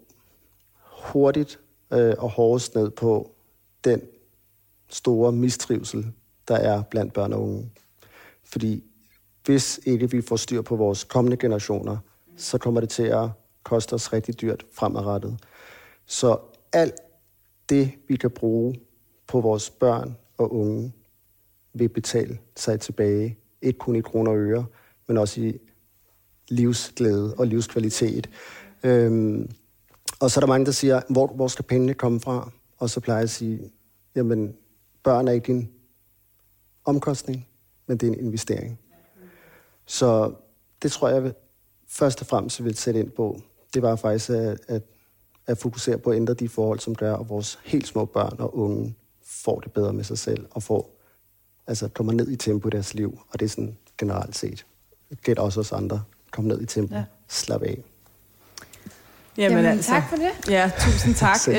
hurtigt øh, og hårdest ned på den store mistrivsel, der er blandt børn og unge. Fordi hvis ikke vi får styr på vores kommende generationer, så kommer det til at koste os rigtig dyrt fremadrettet. Så alt det, vi kan bruge på vores børn og unge, vil betale sig tilbage. Ikke kun i kroner og øre, men også i livsglæde og livskvalitet. Øhm, og så er der mange, der siger, hvor, hvor skal pengene komme fra? Og så plejer jeg at sige, jamen, børn er ikke en omkostning, men det er en investering. Så det tror jeg, først og fremmest vil sætte ind på. Det var faktisk, at, at at fokusere på at ændre de forhold, som gør, at vores helt små børn og unge får det bedre med sig selv, og får, altså kommer ned i tempo i deres liv. Og det er sådan generelt set. Det gælder også os andre. Kom ned i tempo. Ja. Slap af. Jamen, Jamen altså, tak for det. Ja, tusind tak. Øh,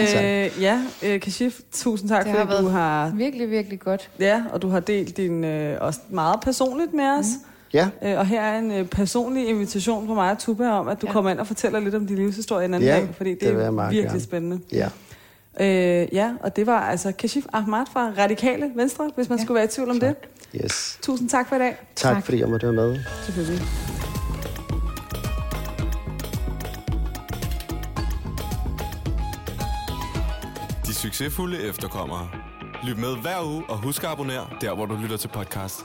ja, øh, Kashif, tusind tak, Det har fordi du været har... virkelig, virkelig godt. Ja, og du har delt din øh, også meget personligt med os. Mm. Ja, Øh, og her er en øh, personlig invitation fra mig og Tuba om, at du ja. Kommer ind og fortæller lidt om din livshistorie en anden Ja, dag, fordi det, det er virkelig gerne. spændende. ja. Øh, ja, og det var altså Kashif Ahmad fra Radikale Venstre, hvis man ja. skulle være i tvivl om det. Yes. Tusind tak for i dag. Tak, Tak. fordi jeg måtte være med. Selvfølgelig. De succesfulde efterkommere. Lyt med hver uge og husk at abonnere der, hvor du lytter til podcast.